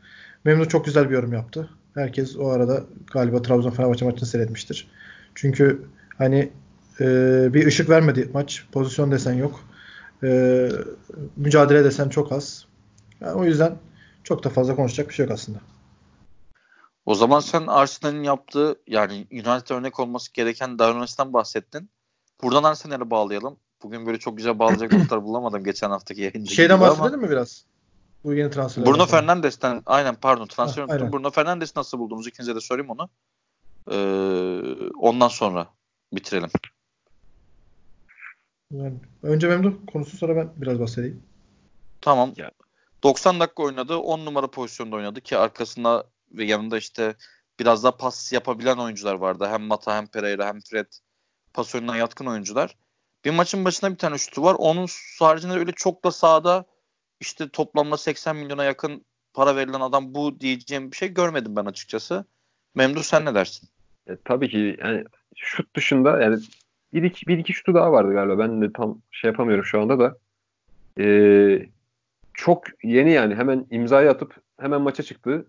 Memnun çok güzel bir yorum yaptı. Herkes o arada galiba Trabzon Fenerbahçe maçını seyretmiştir. Çünkü hani e, bir ışık vermedi maç. Pozisyon desen yok. E, mücadele desen çok az. Yani o yüzden çok da fazla konuşacak bir şey yok aslında. O zaman sen Arsenal'in yaptığı yani United örnek olması gereken davranıştan bahsettin. Buradan Arsenal'e bağlayalım. Bugün böyle çok güzel bağlayacak noktalar bulamadım geçen haftaki yayında. Şeyden bahsedelim mi biraz? Bu yeni transferlerden Bruno. Fernandes'ten aynen pardon transfer unuttum. Bruno Fernandes nasıl buldunuz? İkinize de sorayım onu. Ee, ondan sonra bitirelim. Yani önce Memduh konusu sonra ben biraz bahsedeyim. Tamam. Ya. 90 dakika oynadı. 10 numara pozisyonda oynadı ki arkasında ve yanında işte biraz daha pas yapabilen oyuncular vardı. Hem Mata hem Pereira hem Fred pas oyununa yatkın oyuncular. Bir maçın başına bir tane şutu var. Onun haricinde öyle çok da sahada işte toplamda 80 milyona yakın para verilen adam bu diyeceğim bir şey görmedim ben açıkçası. Memduh sen ne dersin? E, tabii ki yani şut dışında yani bir iki, bir iki şutu daha vardı galiba. Ben de tam şey yapamıyorum şu anda da. E, çok yeni yani hemen imzayı atıp hemen maça çıktı.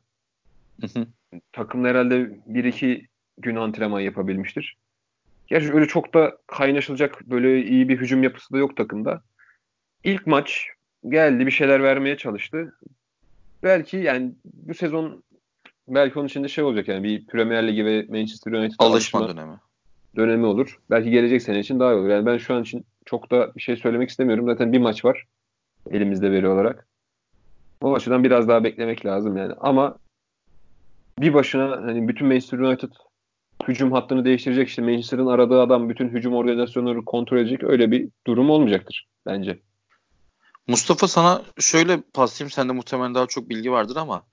Takımda herhalde bir iki gün antrenman yapabilmiştir. Gerçi öyle çok da kaynaşılacak böyle iyi bir hücum yapısı da yok takımda. İlk maç geldi bir şeyler vermeye çalıştı. Belki yani bu sezon belki onun içinde şey olacak yani bir Premier Ligi ve Manchester United'a Alışma alışma dönemi. dönemi olur. Belki gelecek sene için daha iyi olur. Yani ben şu an için çok da bir şey söylemek istemiyorum. Zaten bir maç var elimizde veri olarak. O açıdan biraz daha beklemek lazım yani. Ama bir başına hani bütün Manchester United hücum hattını değiştirecek işte Manchester'ın aradığı adam bütün hücum organizasyonları kontrol edecek öyle bir durum olmayacaktır bence. Mustafa sana şöyle paslayayım. Sende muhtemelen daha çok bilgi vardır ama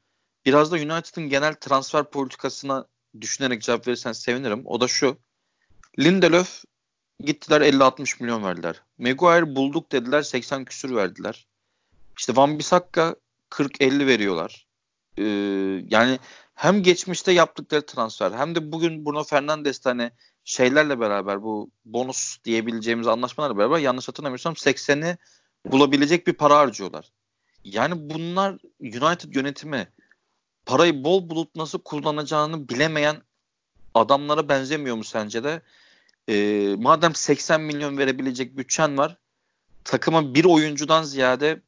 biraz da United'ın genel transfer politikasına düşünerek cevap verirsen sevinirim. O da şu. Lindelöf gittiler 50-60 milyon verdiler. Maguire bulduk dediler 80 küsür verdiler. İşte Van Bissaka 40-50 veriyorlar. Ee, yani hem geçmişte yaptıkları transfer hem de bugün Bruno Fernandes hani şeylerle beraber bu bonus diyebileceğimiz anlaşmalarla beraber yanlış hatırlamıyorsam 80'i bulabilecek bir para harcıyorlar. Yani bunlar United yönetimi parayı bol bulup nasıl kullanacağını bilemeyen adamlara benzemiyor mu sence de? Ee, madem 80 milyon verebilecek bütçen var takıma bir oyuncudan ziyade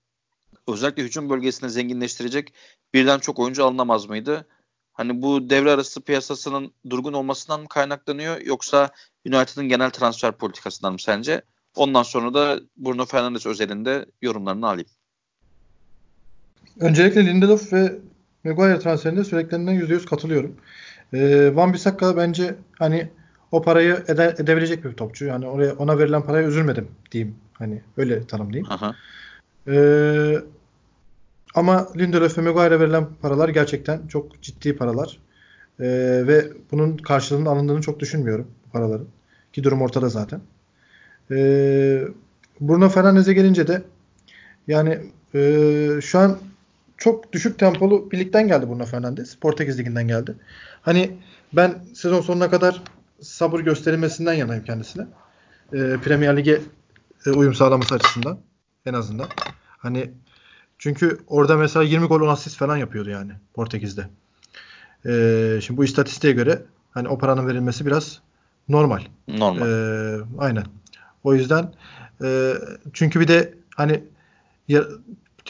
özellikle hücum bölgesinde zenginleştirecek birden çok oyuncu alınamaz mıydı? Hani bu devre arası piyasasının durgun olmasından mı kaynaklanıyor yoksa United'ın genel transfer politikasından mı sence? Ondan sonra da Bruno Fernandes özelinde yorumlarını alayım. Öncelikle Lindelof ve Maguire transferinde söylediklerinden %100 katılıyorum. Ee, Van Bissaka bence hani o parayı ede, edebilecek bir topçu. Yani oraya ona verilen paraya üzülmedim diyeyim. Hani öyle tanımlayayım. Aha. Ee, ama Lindelof ve Maguire'e verilen paralar gerçekten çok ciddi paralar. Ee, ve bunun karşılığının alındığını çok düşünmüyorum bu paraların. Ki durum ortada zaten. Ee, Bruno Fernandes'e gelince de yani e, şu an çok düşük tempolu bir ligden geldi Bruno Fernandes. Portekiz liginden geldi. Hani ben sezon sonuna kadar sabır gösterilmesinden yanayım kendisine. E, Premier Lig'e e, uyum sağlaması açısından en azından. Hani çünkü orada mesela 20 gol 10 asist falan yapıyordu yani Portekiz'de. E, şimdi bu istatistiğe göre hani o paranın verilmesi biraz normal. Normal. E, aynen. O yüzden e, çünkü bir de hani ya,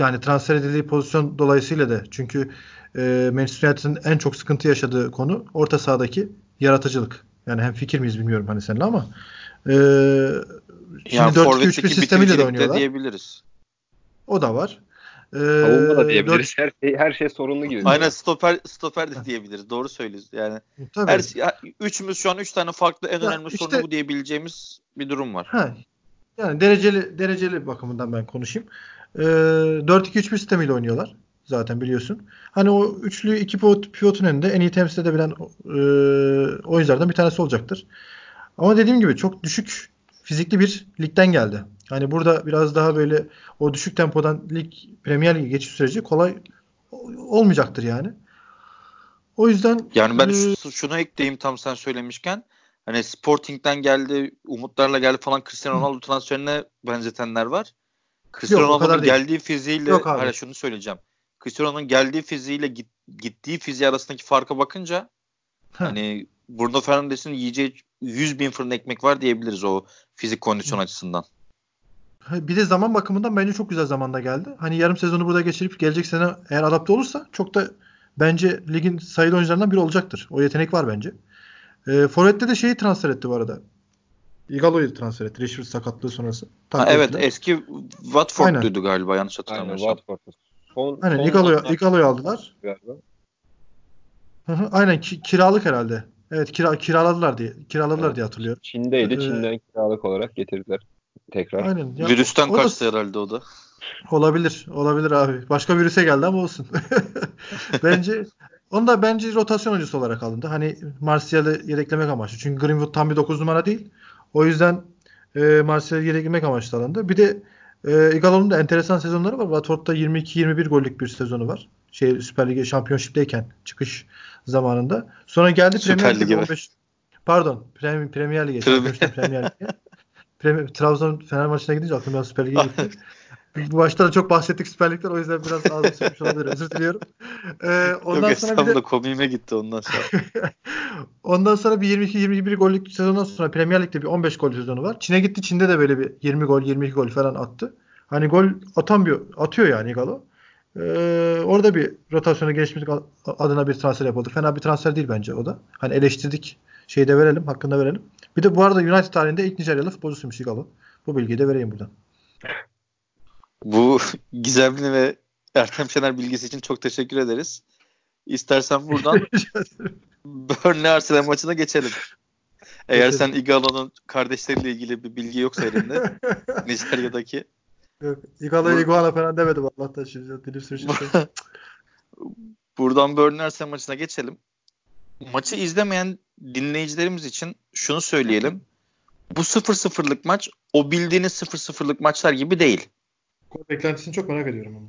yani transfer edildiği pozisyon dolayısıyla da çünkü e, Manchester United'ın en çok sıkıntı yaşadığı konu orta sahadaki yaratıcılık. Yani hem fikir miyiz bilmiyorum hani seninle ama e, şimdi yani 4-2-3-1 sistemiyle de oynuyorlar. diyebiliriz. O da var. Ee, Savunma da diyebiliriz. 4... Her şey her şey sorunlu gibi. Aynen stoper stoper de diyebiliriz. Doğru söylüyorsun. Yani Tabii. her üçümüz şu an üç tane farklı en ya önemli işte, sorunu bu diyebileceğimiz bir durum var. Ha. Yani dereceli dereceli bakımından ben konuşayım. Ee, 4-2-3-1 sistemiyle oynuyorlar. Zaten biliyorsun. Hani o üçlü iki pivot, pivotun önünde en iyi temsil edebilen e, oyunculardan bir tanesi olacaktır. Ama dediğim gibi çok düşük fizikli bir ligden geldi. Hani burada biraz daha böyle o düşük tempodan lig Premier Lig'e geçiş süreci kolay olmayacaktır yani. O yüzden yani ben e, şunu ekleyeyim tam sen söylemişken hani Sporting'den geldi, umutlarla geldi falan Cristiano Ronaldo transferine benzetenler var. Cristiano Ronaldo'nun geldiği fiziğiyle Yok abi. Hayır, şunu söyleyeceğim. Cristiano'nun geldiği fiziğiyle git, gittiği fiziği arasındaki farka bakınca hani Bruno Fernandes'in yiyeceği 100 bin fırın ekmek var diyebiliriz o fizik kondisyon Hı. açısından. Bir de zaman bakımından bence çok güzel zamanda geldi. Hani yarım sezonu burada geçirip gelecek sene eğer adapte olursa çok da bence ligin sayılı oyuncularından biri olacaktır. O yetenek var bence. E, Forvet'te de şeyi transfer etti bu arada. Igalo'yu transfer etti. Rashford sakatlığı sonrası. Ha, evet eski Watford'luydu galiba yanlış hatırlamıyorsam. Aynen Watford. Son, Aynen Igalo'yu aldılar. Hı hı, aynen ki, kiralık herhalde. Evet kira, kiraladılar diye kiraladılar evet. diye hatırlıyorum. Çin'deydi. Ee, Çin'den kiralık olarak getirdiler tekrar. Aynen. Ya, Virüsten kaçtı da, herhalde o da. Olabilir. Olabilir abi. Başka virüse geldi ama olsun. bence onu da bence rotasyon oyuncusu olarak alındı. Hani Martial'ı yedeklemek amaçlı. Çünkü Greenwood tam bir 9 numara değil. O yüzden e, Martial'ı yedeklemek amaçlı alındı. Bir de e, Igalo'nun da enteresan sezonları var. Watford'da 22-21 gollük bir sezonu var. Şey Süper Lig'e şampiyonşipteyken çıkış zamanında. Sonra geldi Premier Lig'e 15 Pardon, Premier, Premier Lig'e. Premier Lig'e. Premier, Trabzon Fener maçına gidince aklıma Süper Lig'e gitti. Bu başta da çok bahsettik Süper Lig'den o yüzden biraz ağzım sıkmış olabilir. Özür diliyorum. Ee, ondan Yok, sonra bir de komiğime gitti ondan sonra. ondan sonra bir 22-21 gollük sezondan sonra Premier Lig'de bir 15 gol sezonu var. Çin'e gitti. Çin'de de böyle bir 20 gol, 22 gol falan attı. Hani gol atan bir atıyor yani Galo. Ee, orada bir rotasyona geçmek adına bir transfer yapıldı. Fena bir transfer değil bence o da. Hani eleştirdik. Şeyi de verelim, hakkında verelim. Bir de bu arada United tarihinde ilk Nijeryalı futbolcusuymuş Igalo. Bu bilgiyi de vereyim buradan. Bu gizemli ve Ertem Şener bilgisi için çok teşekkür ederiz. İstersen buradan Burnley Arsenal maçına geçelim. Eğer sen Igalo'nun kardeşleriyle ilgili bir bilgi yoksa elinde Nijerya'daki Yok. Igalo Iguana falan demedim Allah'tan şimdi. Dilim sürüşürse. Buradan Burnley Arsenal maçına geçelim. Maçı izlemeyen dinleyicilerimiz için şunu söyleyelim. Bu 0-0'lık maç o bildiğiniz 0-0'lık maçlar gibi değil. Beklentisini çok merak ediyorum ama.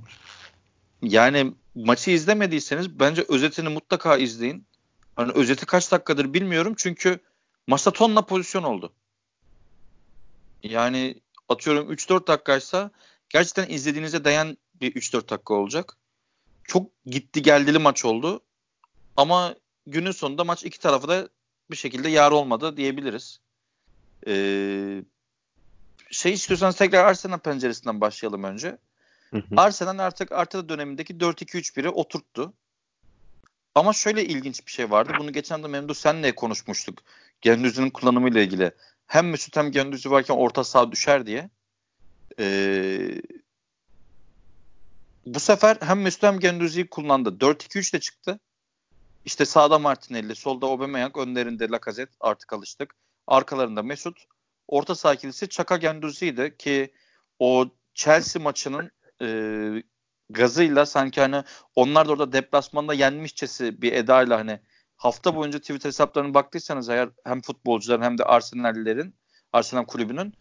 Yani maçı izlemediyseniz bence özetini mutlaka izleyin. Hani özeti kaç dakikadır bilmiyorum çünkü maçta tonla pozisyon oldu. Yani atıyorum 3-4 dakikaysa gerçekten izlediğinize dayan bir 3-4 dakika olacak. Çok gitti geldili maç oldu. Ama günün sonunda maç iki tarafı da bir şekilde yar olmadı diyebiliriz. Ee, şey istiyorsanız tekrar Arsenal penceresinden başlayalım önce. Hı hı. Arsenal artık Arteta dönemindeki 4-2-3-1'i oturttu. Ama şöyle ilginç bir şey vardı. Bunu geçen de Memdu senle konuşmuştuk. Gendüzü'nün kullanımıyla ilgili. Hem Mesut hem Gendüzü varken orta saha düşer diye. Ee, bu sefer hem Mesut hem Gendüzü'yü kullandı. 4-2-3 de çıktı. İşte sağda Martinelli, solda Aubameyang, önlerinde Lacazette artık alıştık. Arkalarında Mesut. Orta saha ikilisi Çaka Gendüzi'ydi ki o Chelsea maçının e, gazıyla sanki hani onlar da orada deplasmanda yenmişçesi bir edayla hani hafta boyunca Twitter hesaplarına baktıysanız eğer hem futbolcuların hem de Arsenal'lerin Arsenal kulübünün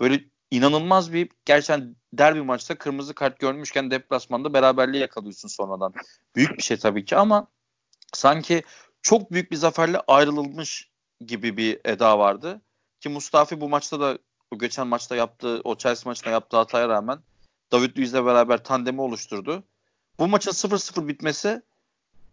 böyle inanılmaz bir gerçekten derbi maçta kırmızı kart görmüşken deplasmanda beraberliği yakalıyorsun sonradan. Büyük bir şey tabii ki ama sanki çok büyük bir zaferle ayrılmış gibi bir eda vardı. Ki Mustafi bu maçta da bu geçen maçta yaptığı o Chelsea maçında yaptığı hataya rağmen David Luiz'le beraber tandemi oluşturdu. Bu maçın 0-0 bitmesi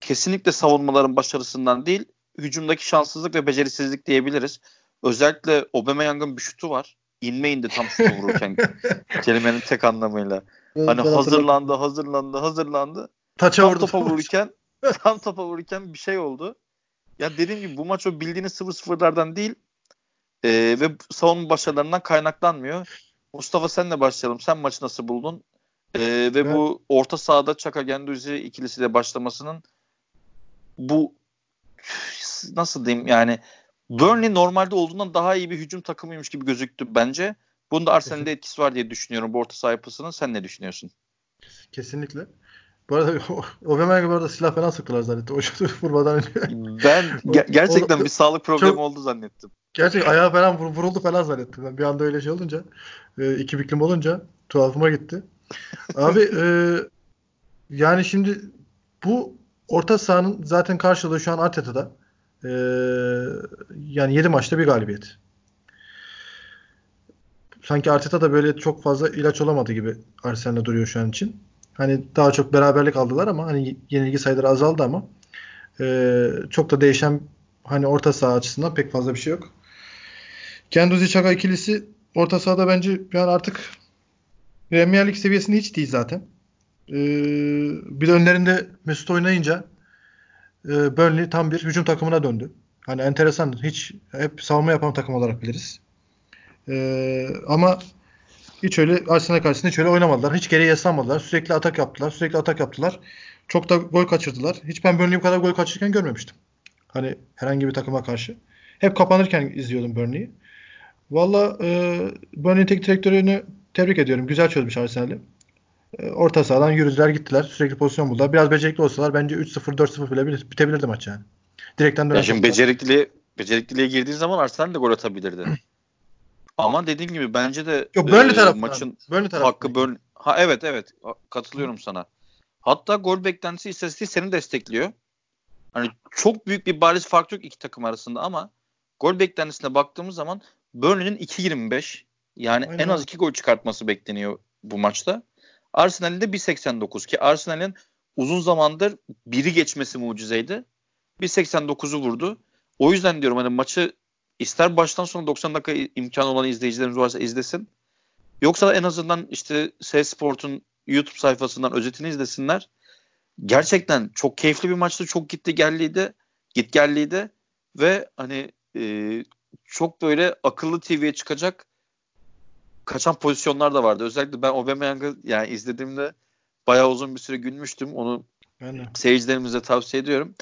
kesinlikle savunmaların başarısından değil, hücumdaki şanssızlık ve becerisizlik diyebiliriz. Özellikle Aubameyang'ın bir şutu var. İnme indi tam şutu vururken kelimenin tek anlamıyla. Hani hazırlandı, hazırlandı, hazırlandı. Taça tam vurdu. topa vururken tam topa vururken bir şey oldu. Ya dediğim gibi bu maç o bildiğiniz 0-0'lardan değil e, ve savunma başarılarından kaynaklanmıyor. Mustafa senle başlayalım. Sen maçı nasıl buldun? E, ve Ben- bu orta sahada Çaka Genduzi ikilisiyle başlamasının bu nasıl diyeyim yani Burnley normalde olduğundan daha iyi bir hücum takımıymış gibi gözüktü bence. Bunda Arsenal'in de etkisi var diye düşünüyorum bu orta saha yapısının. Sen ne düşünüyorsun? Kesinlikle. Bu arada Aubameyang'a bu arada silah falan sıktılar zannetti. O şutu vurmadan önce. Ben ge- gerçekten O- bir sağlık problemi çok- oldu zannettim. Gerçek ayağı falan vur- vuruldu falan zannettim. Ben bir anda öyle şey olunca e, iki biklim olunca tuhafıma gitti. Abi e, yani şimdi bu orta sahanın zaten karşılığı şu an Arteta'da. E, yani 7 maçta bir galibiyet. Sanki Arteta da böyle çok fazla ilaç olamadı gibi Arsenal'de duruyor şu an için. Hani daha çok beraberlik aldılar ama hani yenilgi sayıları azaldı ama e, çok da değişen hani orta saha açısından pek fazla bir şey yok. Kenduzi Çaka ikilisi orta sahada bence yani artık Premier Lig seviyesinde hiç değil zaten. Ee, bir de önlerinde Mesut oynayınca e, Burnley tam bir hücum takımına döndü. Hani enteresan. Hiç hep savunma yapan takım olarak biliriz. Ee, ama hiç öyle Arsenal karşısında hiç öyle oynamadılar. Hiç geriye yaslanmadılar. Sürekli atak yaptılar. Sürekli atak yaptılar. Çok da gol kaçırdılar. Hiç ben Burnley'i bu kadar gol kaçırırken görmemiştim. Hani herhangi bir takıma karşı. Hep kapanırken izliyordum Burnley'i. Valla e, Burnley tek direktörünü tebrik ediyorum. Güzel çözmüş Arsenal'i. E, orta sahadan yürüdüler gittiler. Sürekli pozisyon buldular. Biraz becerikli olsalar bence 3-0 4-0 bile bit- bitebilirdi maç yani. Direkten dönen Ya şimdi toplar. becerikliliğe, girdiğin zaman Arsenal de gol atabilirdi. Ama dediğim gibi bence de Yok Burnley e, tarafından. maçın Burnley hakkı Burnley. Ha evet evet katılıyorum sana. Hatta gol beklentisi istatistiği seni destekliyor. Hani çok büyük bir bariz fark yok iki takım arasında ama gol beklentisine baktığımız zaman Burnley'nin 2.25 yani Aynen en az abi. 2 gol çıkartması bekleniyor bu maçta. Arsenal'in de 1.89 ki Arsenal'in uzun zamandır biri geçmesi mucizeydi. 1.89'u vurdu. O yüzden diyorum hani maçı ister baştan sona 90 dakika imkanı olan izleyicilerimiz varsa izlesin. Yoksa da en azından işte S Sport'un YouTube sayfasından özetini izlesinler. Gerçekten çok keyifli bir maçtı. Çok gitti gelliydi. Git gelliydi. Ve hani e, çok böyle akıllı TV'ye çıkacak kaçan pozisyonlar da vardı. Özellikle ben Aubameyang'ı yani izlediğimde bayağı uzun bir süre gülmüştüm. Onu Ben de. seyircilerimize tavsiye ediyorum.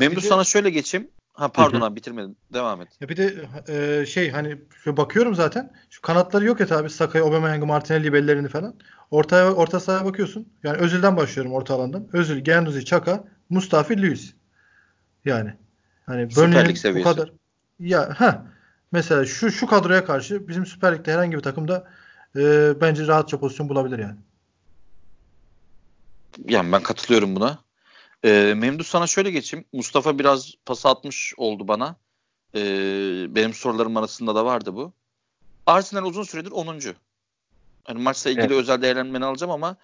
De- sana şöyle geçeyim. Ha pardon abi bitirmedim. Devam et. Ya bir de e, şey hani şu bakıyorum zaten. Şu kanatları yok et abi. Sakay'ı, Aubameyang'ı, Martinelli bellerini falan. Ortaya orta sahaya bakıyorsun. Yani Özil'den başlıyorum orta alandan. Özil, Genduzi, Çaka, Mustafi, Luis. Yani hani Burnley'nin bu kadar ya ha mesela şu şu kadroya karşı bizim Süper Lig'de herhangi bir takımda e, bence rahatça pozisyon bulabilir yani. Yani ben katılıyorum buna. Ee, Memduh sana şöyle geçeyim. Mustafa biraz pas atmış oldu bana. Ee, benim sorularım arasında da vardı bu. Arsenal uzun süredir 10. Hani maçla ilgili Evet. özel değerlendirmeni alacağım ama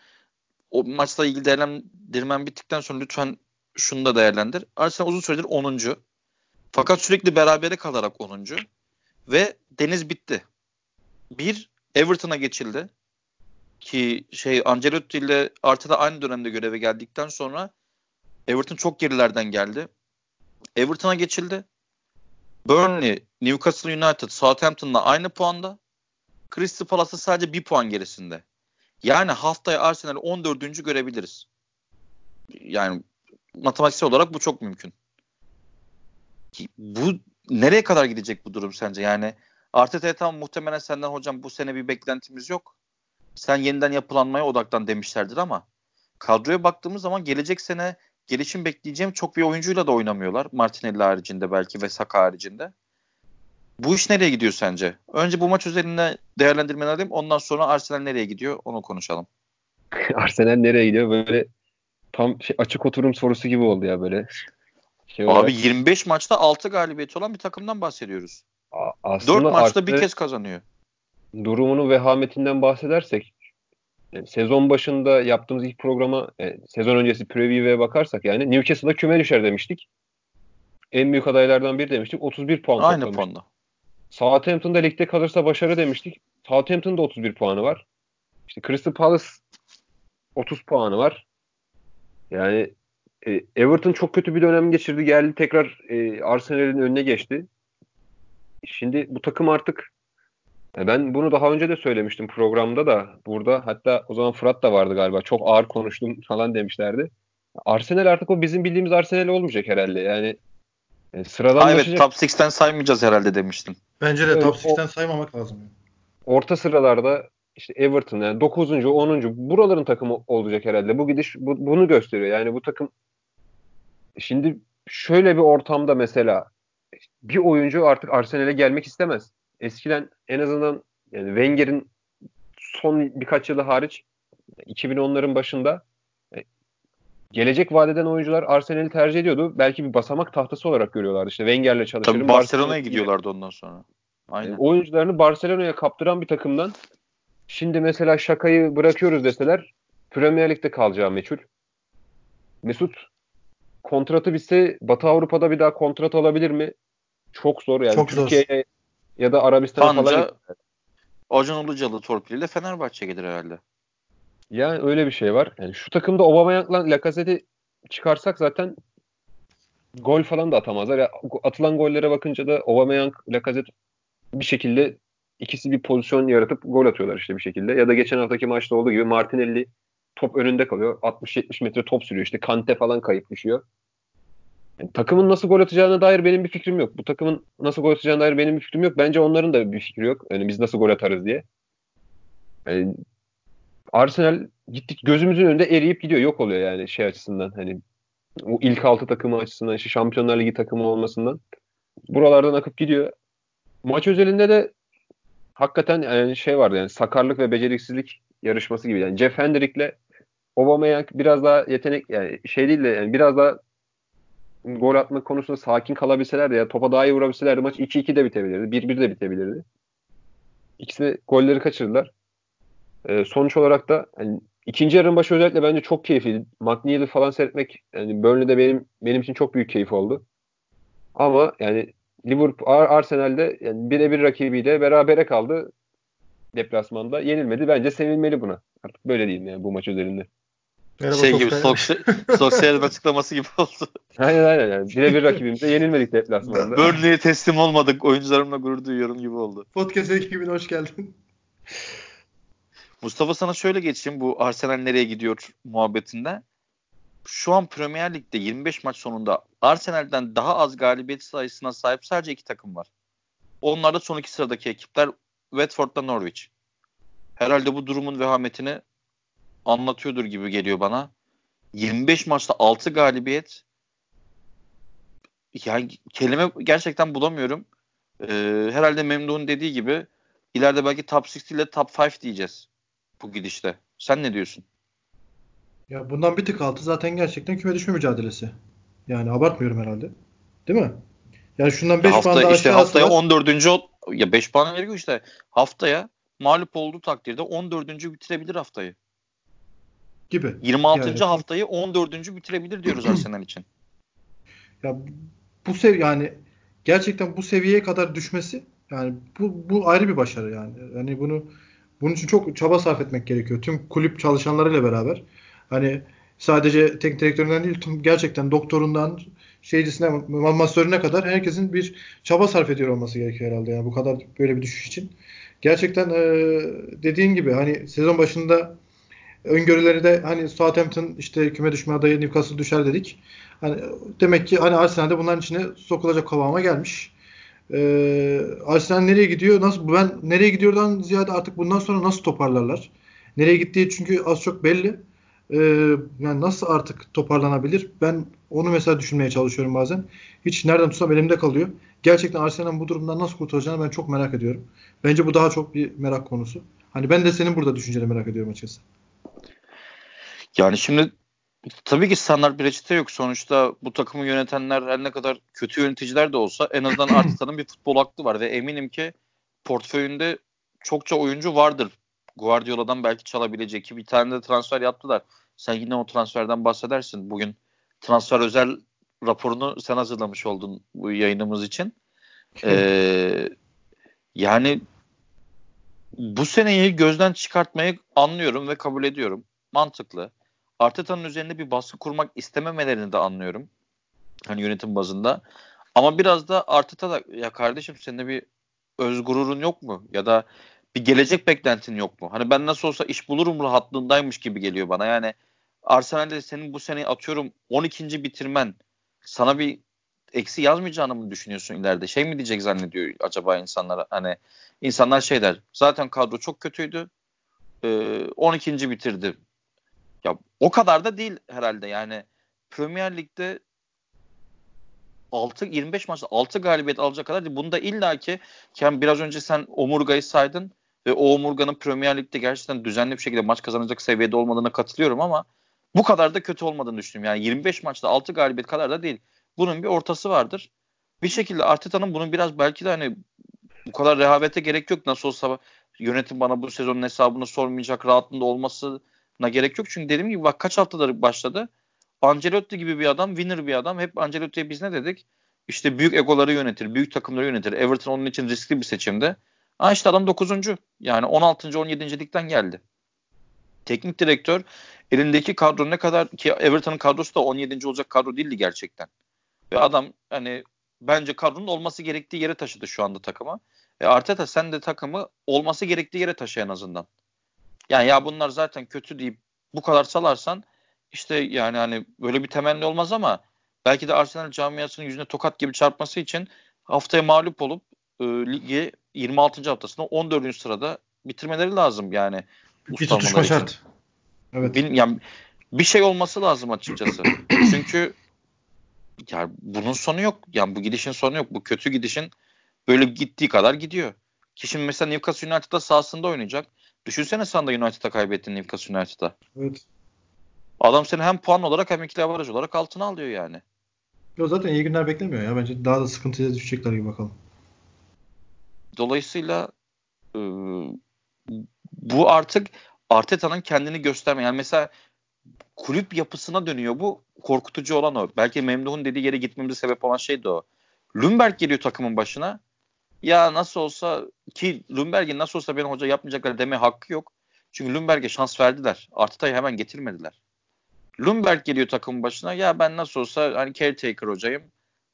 o maçla ilgili değerlendirmen bittikten sonra lütfen şunu da değerlendir. Arsenal uzun süredir 10. Fakat sürekli berabere kalarak 10. Ve deniz bitti. Bir Everton'a geçildi. Ki şey Ancelotti ile Arteta aynı dönemde göreve geldikten sonra Everton çok gerilerden geldi. Everton'a geçildi. Burnley, Newcastle United, Southampton'la aynı puanda. Crystal Palace'a sadece bir puan gerisinde. Yani haftaya Arsenal'i 14. görebiliriz. Yani matematiksel olarak bu çok mümkün. Bu nereye kadar gidecek bu durum sence? Yani Arteta'ya tamam muhtemelen senden hocam bu sene bir beklentimiz yok. Sen yeniden yapılanmaya odaklan demişlerdir ama kadroya baktığımız zaman gelecek sene gelişim bekleyeceğim çok bir oyuncuyla da oynamıyorlar. Martinelli haricinde belki ve Saka haricinde. Bu iş nereye gidiyor sence? Önce bu maç üzerinde değerlendirmeni alayım. Ondan sonra Arsenal nereye gidiyor onu konuşalım. Arsenal nereye gidiyor? Böyle tam şey, açık oturum sorusu gibi oldu ya böyle. Şey Abi 25 maçta 6 galibiyet olan bir takımdan bahsediyoruz. Aslında 4 maçta bir kez kazanıyor. Durumunu vehametinden bahsedersek yani sezon başında yaptığımız ilk programa yani sezon öncesi preview'e bakarsak yani Newcastle'da küme düşer demiştik. En büyük adaylardan biri demiştik. 31 puan Aynı puanda. Southampton'da ligde kalırsa başarı demiştik. Southampton'da 31 puanı var. İşte Crystal Palace 30 puanı var. Yani e, Everton çok kötü bir dönem geçirdi. Geldi tekrar e, Arsenal'in önüne geçti. Şimdi bu takım artık e, ben bunu daha önce de söylemiştim programda da burada hatta o zaman Fırat da vardı galiba. Çok ağır konuştum falan demişlerdi. Arsenal artık o bizim bildiğimiz Arsenal olmayacak herhalde. Yani e, sıradan evet top 6'ten saymayacağız herhalde demiştim. Bence de evet, top 6'ten saymamak lazım. Orta sıralarda işte Everton yani 9. 10. buraların takımı olacak herhalde. Bu gidiş bu, bunu gösteriyor. Yani bu takım şimdi şöyle bir ortamda mesela bir oyuncu artık Arsenal'e gelmek istemez. Eskiden en azından yani Wenger'in son birkaç yılı hariç 2010'ların başında e, gelecek vadeden oyuncular Arsenal'i tercih ediyordu. Belki bir basamak tahtası olarak görüyorlardı. İşte Wenger'le çalışalım. Tabii Barcelona'ya gidiyorlardı ondan sonra. Aynen. Yani oyuncularını Barcelona'ya kaptıran bir takımdan şimdi mesela şakayı bırakıyoruz deseler Premier Lig'de kalacağı meçhul. Mesut kontratı bitse Batı Avrupa'da bir daha kontrat alabilir mi? Çok zor yani. Çok Türkiye'ye ya da Arabistan'a falan gider. Acun Ilıcalı torpiliyle Fenerbahçe gelir herhalde. Yani öyle bir şey var. Yani şu takımda Aubameyang'la Lacazette'i çıkarsak zaten gol falan da atamazlar. Ya, atılan gollere bakınca da Aubameyang, Lacazette bir şekilde ikisi bir pozisyon yaratıp gol atıyorlar işte bir şekilde. Ya da geçen haftaki maçta olduğu gibi Martinelli top önünde kalıyor. 60-70 metre top sürüyor. İşte Kante falan kayıp düşüyor. Yani takımın nasıl gol atacağına dair benim bir fikrim yok. Bu takımın nasıl gol atacağına dair benim bir fikrim yok. Bence onların da bir fikri yok. Yani biz nasıl gol atarız diye. Yani Arsenal gittik gözümüzün önünde eriyip gidiyor. Yok oluyor yani şey açısından. Hani o ilk altı takımı açısından, işte Şampiyonlar Ligi takımı olmasından. Buralardan akıp gidiyor. Maç özelinde de hakikaten yani şey vardı yani sakarlık ve beceriksizlik yarışması gibi. Yani Jeff Hendrick'le Aubameyang biraz daha yetenek yani şey değil de yani biraz daha gol atma konusunda sakin kalabilselerdi ya topa daha iyi vurabilselerdi maç 2-2 de bitebilirdi. 1-1 de bitebilirdi. İkisi golleri kaçırdılar. Ee, sonuç olarak da yani ikinci yarının başı özellikle bence çok keyifliydi. McNeil'i falan seyretmek yani Burnley'de benim benim için çok büyük keyif oldu. Ama yani Liverpool Arsenal'de yani birebir rakibiyle berabere kaldı deplasmanda. Yenilmedi. Bence sevinmeli buna. Artık böyle diyeyim yani bu maç üzerinde. Merhaba, şey gibi Solskjaer'in açıklaması gibi oldu. Aynen aynen. Yani. Birebir rakibimize yenilmedik deplasmanda. Burnley'e teslim olmadık. Oyuncularımla gurur duyuyorum gibi oldu. Podcast ekibine hoş geldin. Mustafa sana şöyle geçeyim bu Arsenal nereye gidiyor muhabbetinde. Şu an Premier Lig'de 25 maç sonunda Arsenal'den daha az galibiyet sayısına sahip sadece iki takım var. Onlar da son iki sıradaki ekipler Watford'la Norwich. Herhalde bu durumun vehametini anlatıyordur gibi geliyor bana. 25 maçta 6 galibiyet. Yani kelime gerçekten bulamıyorum. Ee, herhalde Memduh'un dediği gibi ileride belki top 6 ile top 5 diyeceğiz bu gidişte. Sen ne diyorsun? Ya bundan bir tık altı zaten gerçekten küme düşme mücadelesi. Yani abartmıyorum herhalde. Değil mi? Yani şundan 5 puan daha işte haftaya var. 14. ya 5 puan veriyor işte. Haftaya mağlup olduğu takdirde 14. bitirebilir haftayı gibi. 26. Yani. haftayı 14. bitirebilir diyoruz Arsenal için. Ya bu sev yani gerçekten bu seviyeye kadar düşmesi yani bu bu ayrı bir başarı yani. Yani bunu bunun için çok çaba sarf etmek gerekiyor. Tüm kulüp çalışanlarıyla beraber. Hani sadece teknik direktöründen değil tüm gerçekten doktorundan şeycisine masörüne kadar herkesin bir çaba sarf ediyor olması gerekiyor herhalde yani bu kadar böyle bir düşüş için. Gerçekten e, dediğin gibi hani sezon başında öngörüleri de hani Southampton işte küme düşme adayı Newcastle düşer dedik. Hani demek ki hani Arsenal de bunların içine sokulacak kıvama gelmiş. Ee, Arsenal nereye gidiyor? Nasıl ben nereye gidiyordan ziyade artık bundan sonra nasıl toparlarlar? Nereye gittiği çünkü az çok belli. Ee, yani nasıl artık toparlanabilir? Ben onu mesela düşünmeye çalışıyorum bazen. Hiç nereden tutsam elimde kalıyor. Gerçekten Arsenal'ın bu durumdan nasıl kurtulacağını ben çok merak ediyorum. Bence bu daha çok bir merak konusu. Hani ben de senin burada düşünceni merak ediyorum açıkçası. Yani şimdi tabii ki standart bir reçete yok. Sonuçta bu takımı yönetenler her ne kadar kötü yöneticiler de olsa en azından Arteta'nın bir futbol aklı var ve eminim ki portföyünde çokça oyuncu vardır. Guardiola'dan belki çalabilecek ki bir tane de transfer yaptılar. Sen yine o transferden bahsedersin. Bugün transfer özel raporunu sen hazırlamış oldun bu yayınımız için. Ee, yani bu seneyi gözden çıkartmayı anlıyorum ve kabul ediyorum. Mantıklı. Arteta'nın üzerinde bir baskı kurmak istememelerini de anlıyorum. Hani yönetim bazında. Ama biraz da Arteta da ya kardeşim senin bir öz gururun yok mu? Ya da bir gelecek beklentin yok mu? Hani ben nasıl olsa iş bulurum rahatlığındaymış gibi geliyor bana. Yani Arsenal'de senin bu seneyi atıyorum 12. bitirmen sana bir eksi yazmayacağını mı düşünüyorsun ileride? Şey mi diyecek zannediyor acaba insanlar? Hani insanlar şey der. Zaten kadro çok kötüydü. Ee, 12. bitirdi. O kadar da değil herhalde. Yani Premier Lig'de 6 25 maçta 6 galibiyet alacak kadar değil. Bunda illaki ki biraz önce sen omurgayı saydın ve o omurganın Premier Lig'de gerçekten düzenli bir şekilde maç kazanacak seviyede olmadığına katılıyorum ama bu kadar da kötü olmadığını düşünüyorum. Yani 25 maçta 6 galibiyet kadar da değil. Bunun bir ortası vardır. Bir şekilde Arteta'nın bunun biraz belki de hani bu kadar rehavete gerek yok. Nasıl olsa yönetim bana bu sezonun hesabını sormayacak rahatlığında olmasına gerek yok. Çünkü dediğim gibi bak kaç haftadır başladı. Ancelotti gibi bir adam, winner bir adam. Hep Ancelotti'ye biz ne dedik? İşte büyük egoları yönetir, büyük takımları yönetir. Everton onun için riskli bir seçimdi. Ha işte adam 9. Yani 16. 17. ligden geldi. Teknik direktör elindeki kadro ne kadar ki Everton'ın kadrosu da 17. olacak kadro değildi gerçekten. Ve adam hani bence kadronun olması gerektiği yere taşıdı şu anda takımı. E Arteta sen de takımı olması gerektiği yere taşı en azından. Yani ya bunlar zaten kötü deyip bu kadar salarsan işte yani hani böyle bir temenni olmaz ama belki de Arsenal camiasının yüzüne tokat gibi çarpması için haftaya mağlup olup e, ligi 26. haftasında 14. sırada bitirmeleri lazım yani. Bir tutuşma şart. Evet. Bil, yani bir şey olması lazım açıkçası. Çünkü yani bunun sonu yok. Yani bu gidişin sonu yok. Bu kötü gidişin böyle gittiği kadar gidiyor. Ki şimdi mesela Newcastle United'da sahasında oynayacak. Düşünsene sen de United'a kaybettin Newcastle United'a. Evet. Adam seni hem puan olarak hem ikili avaraj olarak altına alıyor yani. Yo zaten iyi günler beklemiyor ya. Bence daha da sıkıntıya düşecekler gibi bakalım. Dolayısıyla e, bu artık Arteta'nın kendini gösterme. Yani mesela kulüp yapısına dönüyor bu. Korkutucu olan o. Belki Memduh'un dediği yere gitmemize sebep olan şey de o. Lundberg geliyor takımın başına. Ya nasıl olsa ki Lundberg'in nasıl olsa benim hoca yapmayacaklar deme hakkı yok. Çünkü Lundberg'e şans verdiler. Arteta'yı hemen getirmediler. Lundberg geliyor takımın başına. Ya ben nasıl olsa hani caretaker hocayım.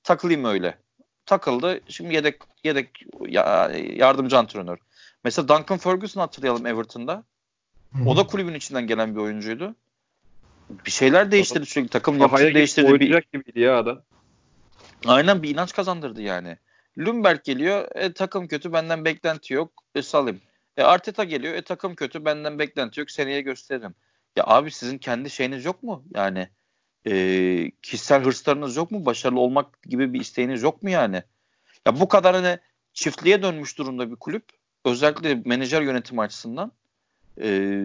Takılayım öyle. Takıldı. Şimdi yedek yedek ya, yardımcı antrenör. Mesela Duncan Ferguson hatırlayalım Everton'da. O da kulübün içinden gelen bir oyuncuydu. Bir şeyler değiştirdi sürekli. Takım yapısını değiştirdi. Bir... gibiydi ya adam. Aynen bir inanç kazandırdı yani. Lundberg geliyor. E, takım kötü benden beklenti yok. E, salayım. E, Arteta geliyor. E, takım kötü benden beklenti yok. Seneye gösteririm. Ya abi sizin kendi şeyiniz yok mu? Yani e, kişisel hırslarınız yok mu? Başarılı olmak gibi bir isteğiniz yok mu yani? Ya bu kadar hani çiftliğe dönmüş durumda bir kulüp. Özellikle menajer yönetimi açısından. E,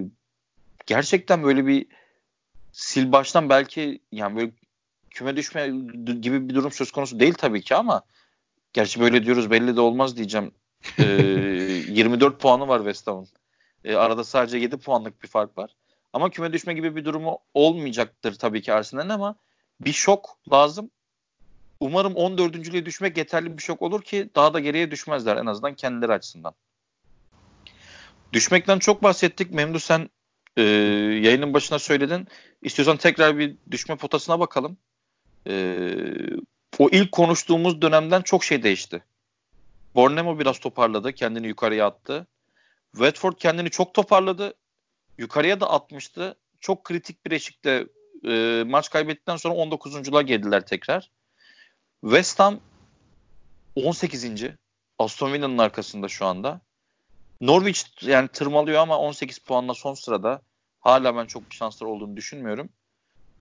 gerçekten böyle bir sil baştan belki yani böyle küme düşme gibi bir durum söz konusu değil tabii ki ama gerçi böyle diyoruz belli de olmaz diyeceğim. E, 24 puanı var West Ham'ın. E, arada sadece 7 puanlık bir fark var. Ama küme düşme gibi bir durumu olmayacaktır tabii ki Arsenal'in ama bir şok lazım. Umarım 14. düşmek yeterli bir şok olur ki daha da geriye düşmezler en azından kendileri açısından. Düşmekten çok bahsettik. Memdu sen e, yayının başına söyledin. İstiyorsan tekrar bir düşme potasına bakalım. E, o ilk konuştuğumuz dönemden çok şey değişti. Bornemo biraz toparladı. Kendini yukarıya attı. Watford kendini çok toparladı yukarıya da atmıştı. Çok kritik bir eşikte e, maç kaybettikten sonra 19.luğa geldiler tekrar. West Ham 18. Aston Villa'nın arkasında şu anda. Norwich yani tırmalıyor ama 18 puanla son sırada. Hala ben çok bir şansları olduğunu düşünmüyorum.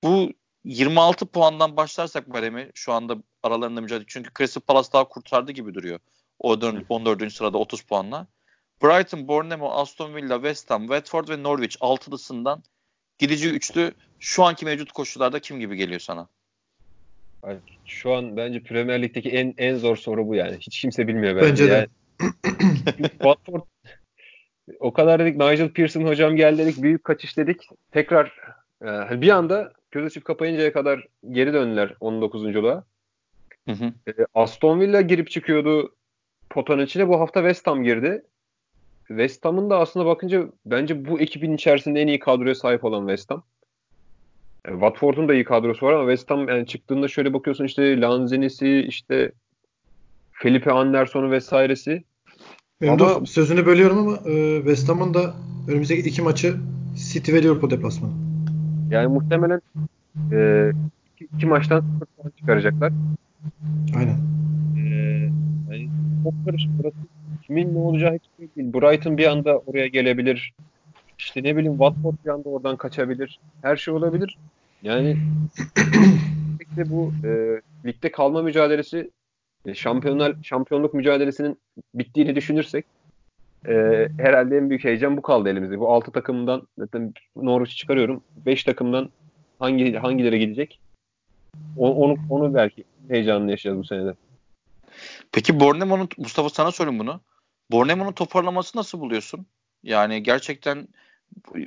Bu 26 puandan başlarsak Miami şu anda aralarında mücadele. Çünkü Crystal Palace daha kurtardı gibi duruyor. O 14. sırada 30 puanla. Brighton, Bournemouth, Aston Villa, West Ham, Watford ve Norwich altılısından gidici üçlü şu anki mevcut koşullarda kim gibi geliyor sana? Şu an bence Premier Lig'deki en en zor soru bu yani. Hiç kimse bilmiyor bence. Bence de. Yani, Watford o kadar dedik Nigel Pearson hocam geldi dedik büyük kaçış dedik. Tekrar e, bir anda göz açıp kapayıncaya kadar geri döndüler 19.luğa. Hı hı. E, Aston Villa girip çıkıyordu potanın içine. Bu hafta West Ham girdi. West Ham'ın da aslında bakınca bence bu ekibin içerisinde en iyi kadroya sahip olan West Ham. Yani Watford'un da iyi kadrosu var ama West Ham yani çıktığında şöyle bakıyorsun işte Lanzini'si işte Felipe Anderson'u vesairesi. Benim ama, sözünü bölüyorum ama e, West Ham'ın da önümüzdeki iki maçı City ve Liverpool deplasmanı. Yani muhtemelen e, iki, iki maçtan sıfır puan çıkaracaklar. Aynen. E, yani çok karışık burası. Kimin ne olacağı hiç değil. Brighton bir anda oraya gelebilir. İşte ne bileyim Watford bir anda oradan kaçabilir. Her şey olabilir. Yani işte bu e, ligde kalma mücadelesi e, şampiyonlar şampiyonluk mücadelesinin bittiğini düşünürsek e, herhalde en büyük heyecan bu kaldı elimizde. Bu 6 takımdan zaten Norwich'i çıkarıyorum. 5 takımdan hangi hangileri gidecek? O, onu onu belki heyecanlı yaşayacağız bu senede. Peki Bornemo'nun Mustafa sana sorayım bunu. Bornemo'nun toparlaması nasıl buluyorsun? Yani gerçekten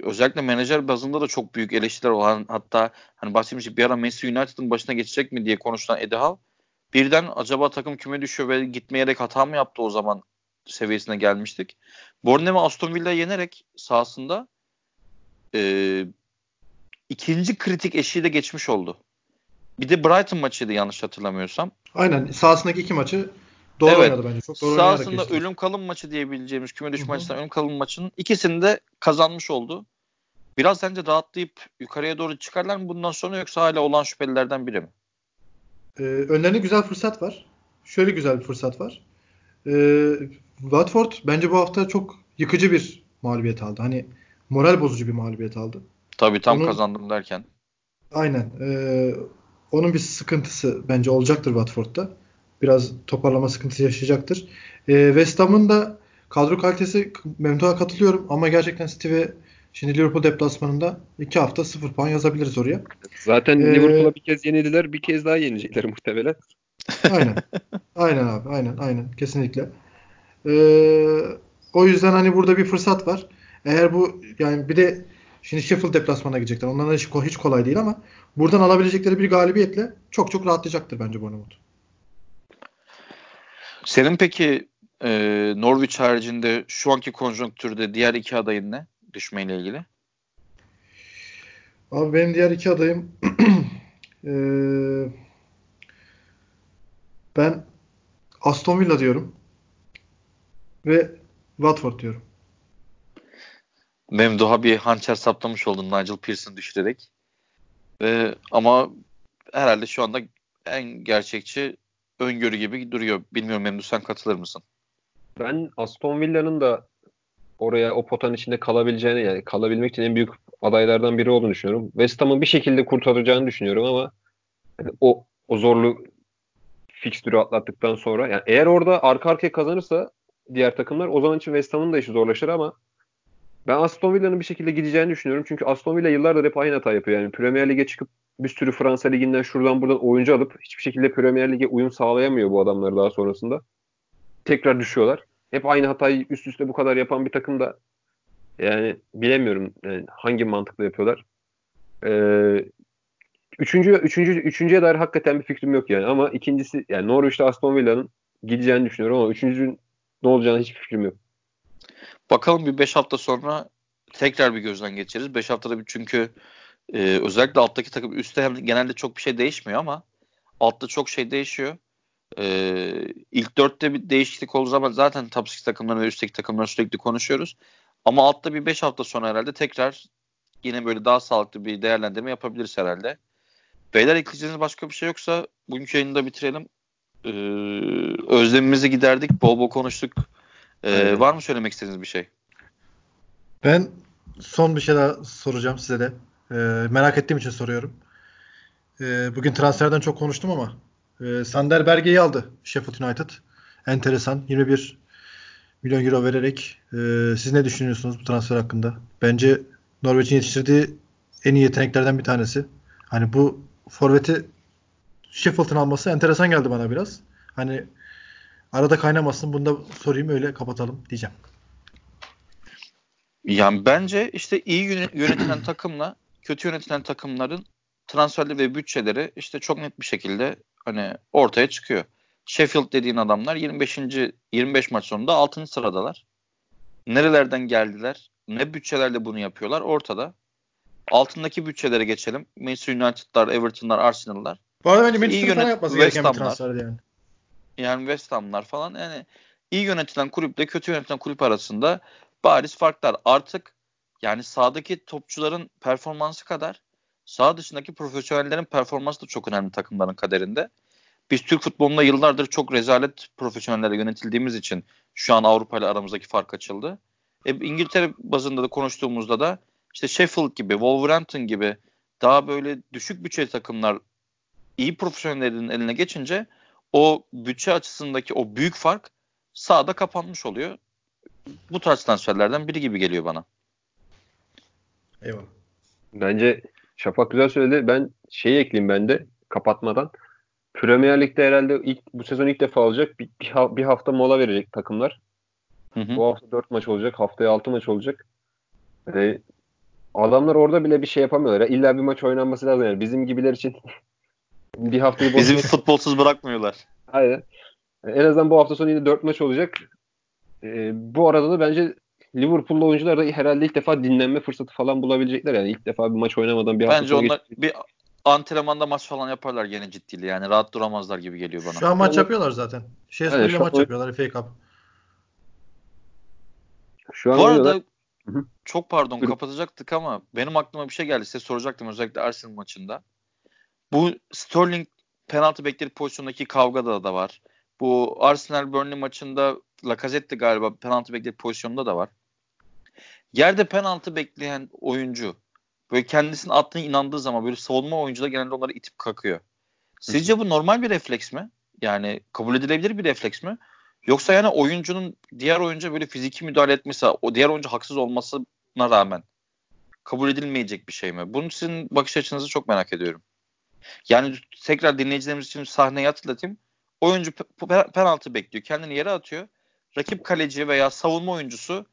özellikle menajer bazında da çok büyük eleştiriler olan hatta hani bahsetmiştik bir ara Messi United'ın başına geçecek mi diye konuşulan Eddie birden acaba takım küme düşüyor ve gitmeyerek hata mı yaptı o zaman seviyesine gelmiştik. Bournemouth Aston Villa'yı yenerek sahasında e, ikinci kritik eşiği de geçmiş oldu. Bir de Brighton maçıydı yanlış hatırlamıyorsam. Aynen sahasındaki iki maçı doğru evet. oynadı bence. Çok doğru Sahasında ölüm kalım maçı diyebileceğimiz küme düşme maçından ölüm kalım maçının ikisini de kazanmış oldu. Biraz sence rahatlayıp yukarıya doğru çıkarlar mı bundan sonra yoksa hala olan şüphelilerden biri mi? Ee, önlerinde güzel fırsat var. Şöyle güzel bir fırsat var. Ee, Watford bence bu hafta çok yıkıcı bir mağlubiyet aldı. Hani moral bozucu bir mağlubiyet aldı. Tabii tam Onun, kazandım derken. Aynen. Ee, onun bir sıkıntısı bence olacaktır Watford'da. Biraz toparlama sıkıntısı yaşayacaktır. Ee, West Ham'ın da kadro kalitesi Memduh'a katılıyorum ama gerçekten Steve Şimdi Liverpool deplasmanında iki hafta sıfır puan yazabiliriz oraya. Zaten ee, Liverpool'a bir kez yenildiler, bir kez daha yenecekler muhtemelen. Aynen. Aynen abi. Aynen. Aynen. Kesinlikle. Ee, o yüzden hani burada bir fırsat var. Eğer bu yani bir de şimdi Sheffield deplasmana gidecekler. Onların hiç, hiç kolay değil ama buradan alabilecekleri bir galibiyetle çok çok rahatlayacaktır bence Bournemouth. Senin peki e, Norwich haricinde şu anki konjonktürde diğer iki adayın ne? Düşmeyle ilgili. Abi benim diğer iki adayım ee, ben Aston Villa diyorum ve Watford diyorum. Memduh'a bir hançer saplamış oldun Nigel Pearson düşürerek. Ee, ama herhalde şu anda en gerçekçi öngörü gibi duruyor. Bilmiyorum Memduh sen katılır mısın? Ben Aston Villa'nın da oraya o potanın içinde kalabileceğini yani kalabilmek için en büyük adaylardan biri olduğunu düşünüyorum. West Ham'ın bir şekilde kurtaracağını düşünüyorum ama yani o o zorlu fikstürü atlattıktan sonra yani eğer orada arka arkaya kazanırsa diğer takımlar o zaman için West Ham'ın da işi zorlaşır ama ben Aston Villa'nın bir şekilde gideceğini düşünüyorum. Çünkü Aston Villa yıllardır hep aynı hata yapıyor. Yani Premier Lig'e çıkıp bir sürü Fransa Ligi'nden şuradan buradan oyuncu alıp hiçbir şekilde Premier Lig'e uyum sağlayamıyor bu adamlar daha sonrasında. Tekrar düşüyorlar. Hep aynı hatayı üst üste bu kadar yapan bir takım da yani bilemiyorum yani hangi mantıkla yapıyorlar. Ee, üçüncü, üçüncü, üçüncüye dair hakikaten bir fikrim yok yani. Ama ikincisi yani Norwich'te Aston Villa'nın gideceğini düşünüyorum ama üçüncünün ne olacağını hiçbir fikrim yok. Bakalım bir 5 hafta sonra tekrar bir gözden geçiririz. 5 haftada bir çünkü e, özellikle alttaki takım üstte hem genelde çok bir şey değişmiyor ama altta çok şey değişiyor. E, ilk dörtte bir değişiklik olur zaman zaten top 6 takımları ve üstteki takımları sürekli konuşuyoruz. Ama altta bir 5 hafta sonra herhalde tekrar yine böyle daha sağlıklı bir değerlendirme yapabiliriz herhalde. Beyler ekleyeceğiniz başka bir şey yoksa bugünkü yayını da bitirelim. Ee, özlemimizi giderdik. Bol bol konuştuk. Ee, var mı söylemek istediğiniz bir şey? Ben son bir şey daha soracağım size de. Ee, merak ettiğim için soruyorum. e, bugün transferden çok konuştum ama e, Sander Berge'yi aldı Sheffield United. Enteresan. 21 milyon euro vererek. E, siz ne düşünüyorsunuz bu transfer hakkında? Bence Norveç'in yetiştirdiği en iyi yeteneklerden bir tanesi. Hani bu forveti Sheffield'ın alması enteresan geldi bana biraz. Hani arada kaynamasın. Bunu da sorayım öyle kapatalım diyeceğim. Yani bence işte iyi yönetilen takımla kötü yönetilen takımların transferleri ve bütçeleri işte çok net bir şekilde hani ortaya çıkıyor. Sheffield dediğin adamlar 25. 25 maç sonunda 6. sıradalar. Nerelerden geldiler? Ne bütçelerle bunu yapıyorlar? Ortada. Altındaki bütçelere geçelim. Manchester United'lar, Everton'lar, Arsenal'lar. Bu arada bence Manchester falan yapması gereken bir transferdi yani. Yani West Ham'lar falan. Yani iyi yönetilen kulüple kötü yönetilen kulüp arasında bariz farklar. Artık yani sahadaki topçuların performansı kadar sağ dışındaki profesyonellerin performansı da çok önemli takımların kaderinde. Biz Türk futbolunda yıllardır çok rezalet profesyonellere yönetildiğimiz için şu an Avrupa ile aramızdaki fark açıldı. E, İngiltere bazında da konuştuğumuzda da işte Sheffield gibi, Wolverhampton gibi daha böyle düşük bütçeli takımlar iyi profesyonellerin eline geçince o bütçe açısındaki o büyük fark sağda kapanmış oluyor. Bu tarz transferlerden biri gibi geliyor bana. Eyvallah. Bence Şafak güzel söyledi. Ben şeyi ekleyeyim ben de kapatmadan. Premier Lig'de herhalde ilk, bu sezon ilk defa olacak. Bir, bir, bir hafta mola verecek takımlar. Hı hı. Bu hafta 4 maç olacak. Haftaya 6 maç olacak. Yani adamlar orada bile bir şey yapamıyorlar. İlla bir maç oynanması lazım. Yani bizim gibiler için bir haftayı Bizim futbolsuz bırakmıyorlar. Aynen. En azından bu hafta sonu yine 4 maç olacak. Ee, bu arada da bence Liverpool'lu oyuncular da herhalde ilk defa dinlenme fırsatı falan bulabilecekler. Yani ilk defa bir maç oynamadan bir hafta Bence onlar geçti. bir antrenmanda maç falan yaparlar gene ciddiyle. Yani rahat duramazlar gibi geliyor bana. Şu an maç yani, yapıyorlar zaten. Şey yani, maç an... yapıyorlar FA Cup. Şu an Bu arada çok pardon kapatacaktık ama benim aklıma bir şey geldi. Size soracaktım özellikle Arsenal maçında. Bu Sterling penaltı bekledi pozisyondaki kavgada da var. Bu Arsenal Burnley maçında Lacazette galiba penaltı bekledi pozisyonunda da var. Yerde penaltı bekleyen oyuncu böyle kendisinin attığına inandığı zaman böyle savunma oyuncular genelde onları itip kakıyor. Sizce bu normal bir refleks mi? Yani kabul edilebilir bir refleks mi? Yoksa yani oyuncunun diğer oyuncu böyle fiziki müdahale etmesi, o diğer oyuncu haksız olmasına rağmen kabul edilmeyecek bir şey mi? Bunun sizin bakış açınızı çok merak ediyorum. Yani tekrar dinleyicilerimiz için sahneyi hatırlatayım. Oyuncu penaltı bekliyor. Kendini yere atıyor. Rakip kaleci veya savunma oyuncusu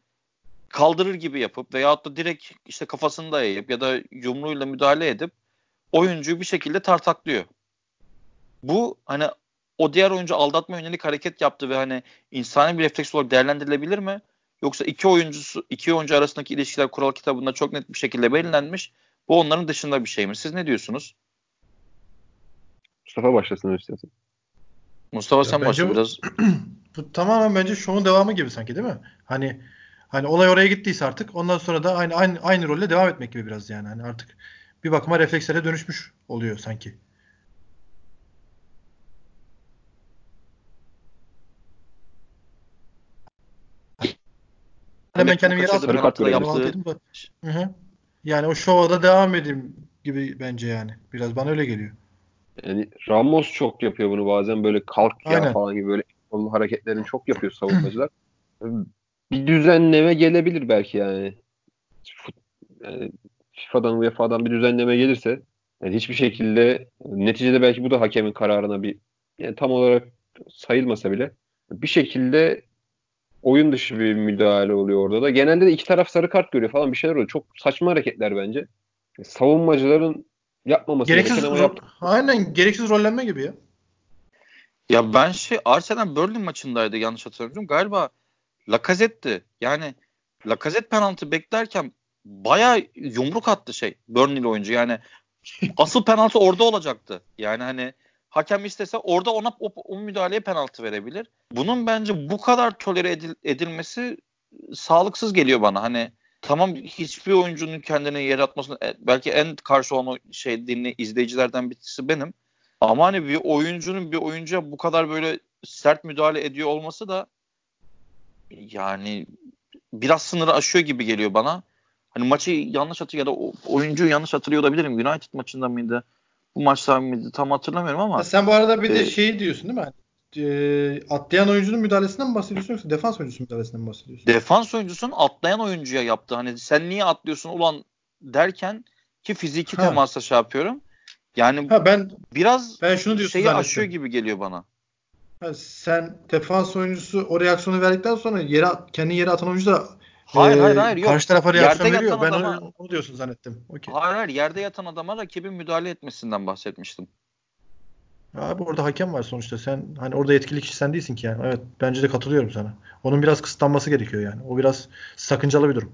kaldırır gibi yapıp veyahut da direkt işte kafasını dayayıp ya da yumruğuyla müdahale edip oyuncuyu bir şekilde tartaklıyor. Bu hani o diğer oyuncu aldatma yönelik hareket yaptı ve hani insani bir refleks olarak değerlendirilebilir mi? Yoksa iki oyuncusu iki oyuncu arasındaki ilişkiler kural kitabında çok net bir şekilde belirlenmiş. Bu onların dışında bir şey mi? Siz ne diyorsunuz? Mustafa başlasın istersen. Mustafa ya sen başla biraz. bu tamamen bence şovun devamı gibi sanki değil mi? Hani hani olay oraya gittiyse artık ondan sonra da aynı aynı aynı rolle devam etmek gibi biraz yani. Hani artık bir bakıma reflekslere dönüşmüş oluyor sanki. Hemen kendimi yere attım. Yaptığı... Hı hı. Yani o şova da devam edeyim gibi bence yani. Biraz bana öyle geliyor. Yani Ramos çok yapıyor bunu bazen böyle kalk ya Aynen. falan gibi böyle kolu hareketlerini çok yapıyor savunmacılar. bir düzenleme gelebilir belki yani. yani FIFA'dan UEFA'dan bir düzenleme gelirse yani hiçbir şekilde neticede belki bu da hakemin kararına bir yani tam olarak sayılmasa bile bir şekilde oyun dışı bir müdahale oluyor orada da. Genelde de iki taraf sarı kart görüyor falan bir şeyler oluyor. Çok saçma hareketler bence. Savunmacıların yapmaması gereksiz gereken ama yaptı. Aynen gereksiz rollenme gibi ya. Ya ben şey Arsenal Berlin maçındaydı yanlış hatırlamıyorum. Galiba Lacazette'ti. Yani Lacazette penaltı beklerken baya yumruk attı şey Burnley oyuncu. Yani asıl penaltı orada olacaktı. Yani hani hakem istese orada ona o, o müdahaleye penaltı verebilir. Bunun bence bu kadar tolere edil, edilmesi sağlıksız geliyor bana. Hani tamam hiçbir oyuncunun kendine yer atmasını e, belki en karşı olan şey dinle izleyicilerden birisi benim. Ama hani bir oyuncunun bir oyuncuya bu kadar böyle sert müdahale ediyor olması da yani biraz sınırı aşıyor gibi geliyor bana. Hani maçı yanlış hatırlıyor ya da oyuncuyu yanlış hatırlıyor olabilirim. United maçında mıydı? bu maçlar mıydı tam hatırlamıyorum ama. Ha, sen bu arada bir de e, şeyi diyorsun değil mi? E, atlayan oyuncunun müdahalesinden mi bahsediyorsun yoksa defans oyuncusunun müdahalesinden mi bahsediyorsun? defans oyuncusun atlayan oyuncuya yaptı. Hani sen niye atlıyorsun ulan derken ki fiziki Ha. temasla şey yapıyorum. Yani ha ben biraz ben şunu diyorsun şeyi aşıyor gibi geliyor bana. Ha, sen defans oyuncusu o reaksiyonu verdikten sonra yere kendi yere atan oyuncu da Hayır e, hayır hayır yok. karşı tarafa reaksiyon Yerde veriyor. Ben adama- onu, onu diyorsun zannettim. Okey. Hayır hayır yerde yatan adama rakibin müdahale etmesinden bahsetmiştim. Abi orada hakem var sonuçta. Sen hani orada yetkili kişi sen değilsin ki yani. Evet bence de katılıyorum sana. Onun biraz kısıtlanması gerekiyor yani. O biraz sakıncalı bir durum.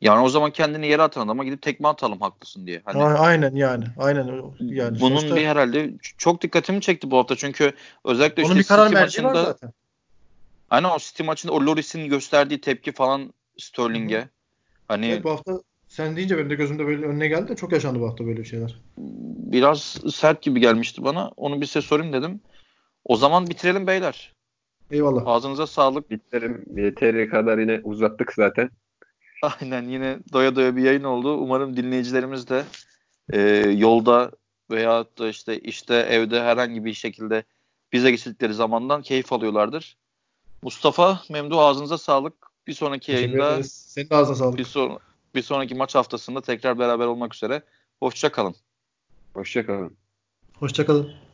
Yani o zaman kendini yere atan adama gidip tekme atalım haklısın diye. Hani A- aynen yani. Aynen yani. bunun sonuçta bir herhalde çok dikkatimi çekti bu hafta çünkü özellikle onun işte bir karar City var maçında zaten. Aynen o City maçında o Loris'in gösterdiği tepki falan Sterling'e. Hani Evet, bu hafta sen deyince benim de gözümde böyle önüne geldi de çok yaşandı bu hafta böyle şeyler. biraz sert gibi gelmişti bana. Onu bir size sorayım dedim. O zaman bitirelim beyler. Eyvallah. Ağzınıza sağlık. Bitirelim. Yeteri kadar yine uzattık zaten. Aynen yine doya doya bir yayın oldu. Umarım dinleyicilerimiz de e, yolda veya da işte işte evde herhangi bir şekilde bize geçirdikleri zamandan keyif alıyorlardır. Mustafa, Memdu ağzınıza sağlık. Bir sonraki Teşekkür yayında ederiz. Senin de ağzına sağlık. bir, son, bir sonraki maç haftasında tekrar beraber olmak üzere. Hoşça kalın. Hoşçakalın. Hoşçakalın.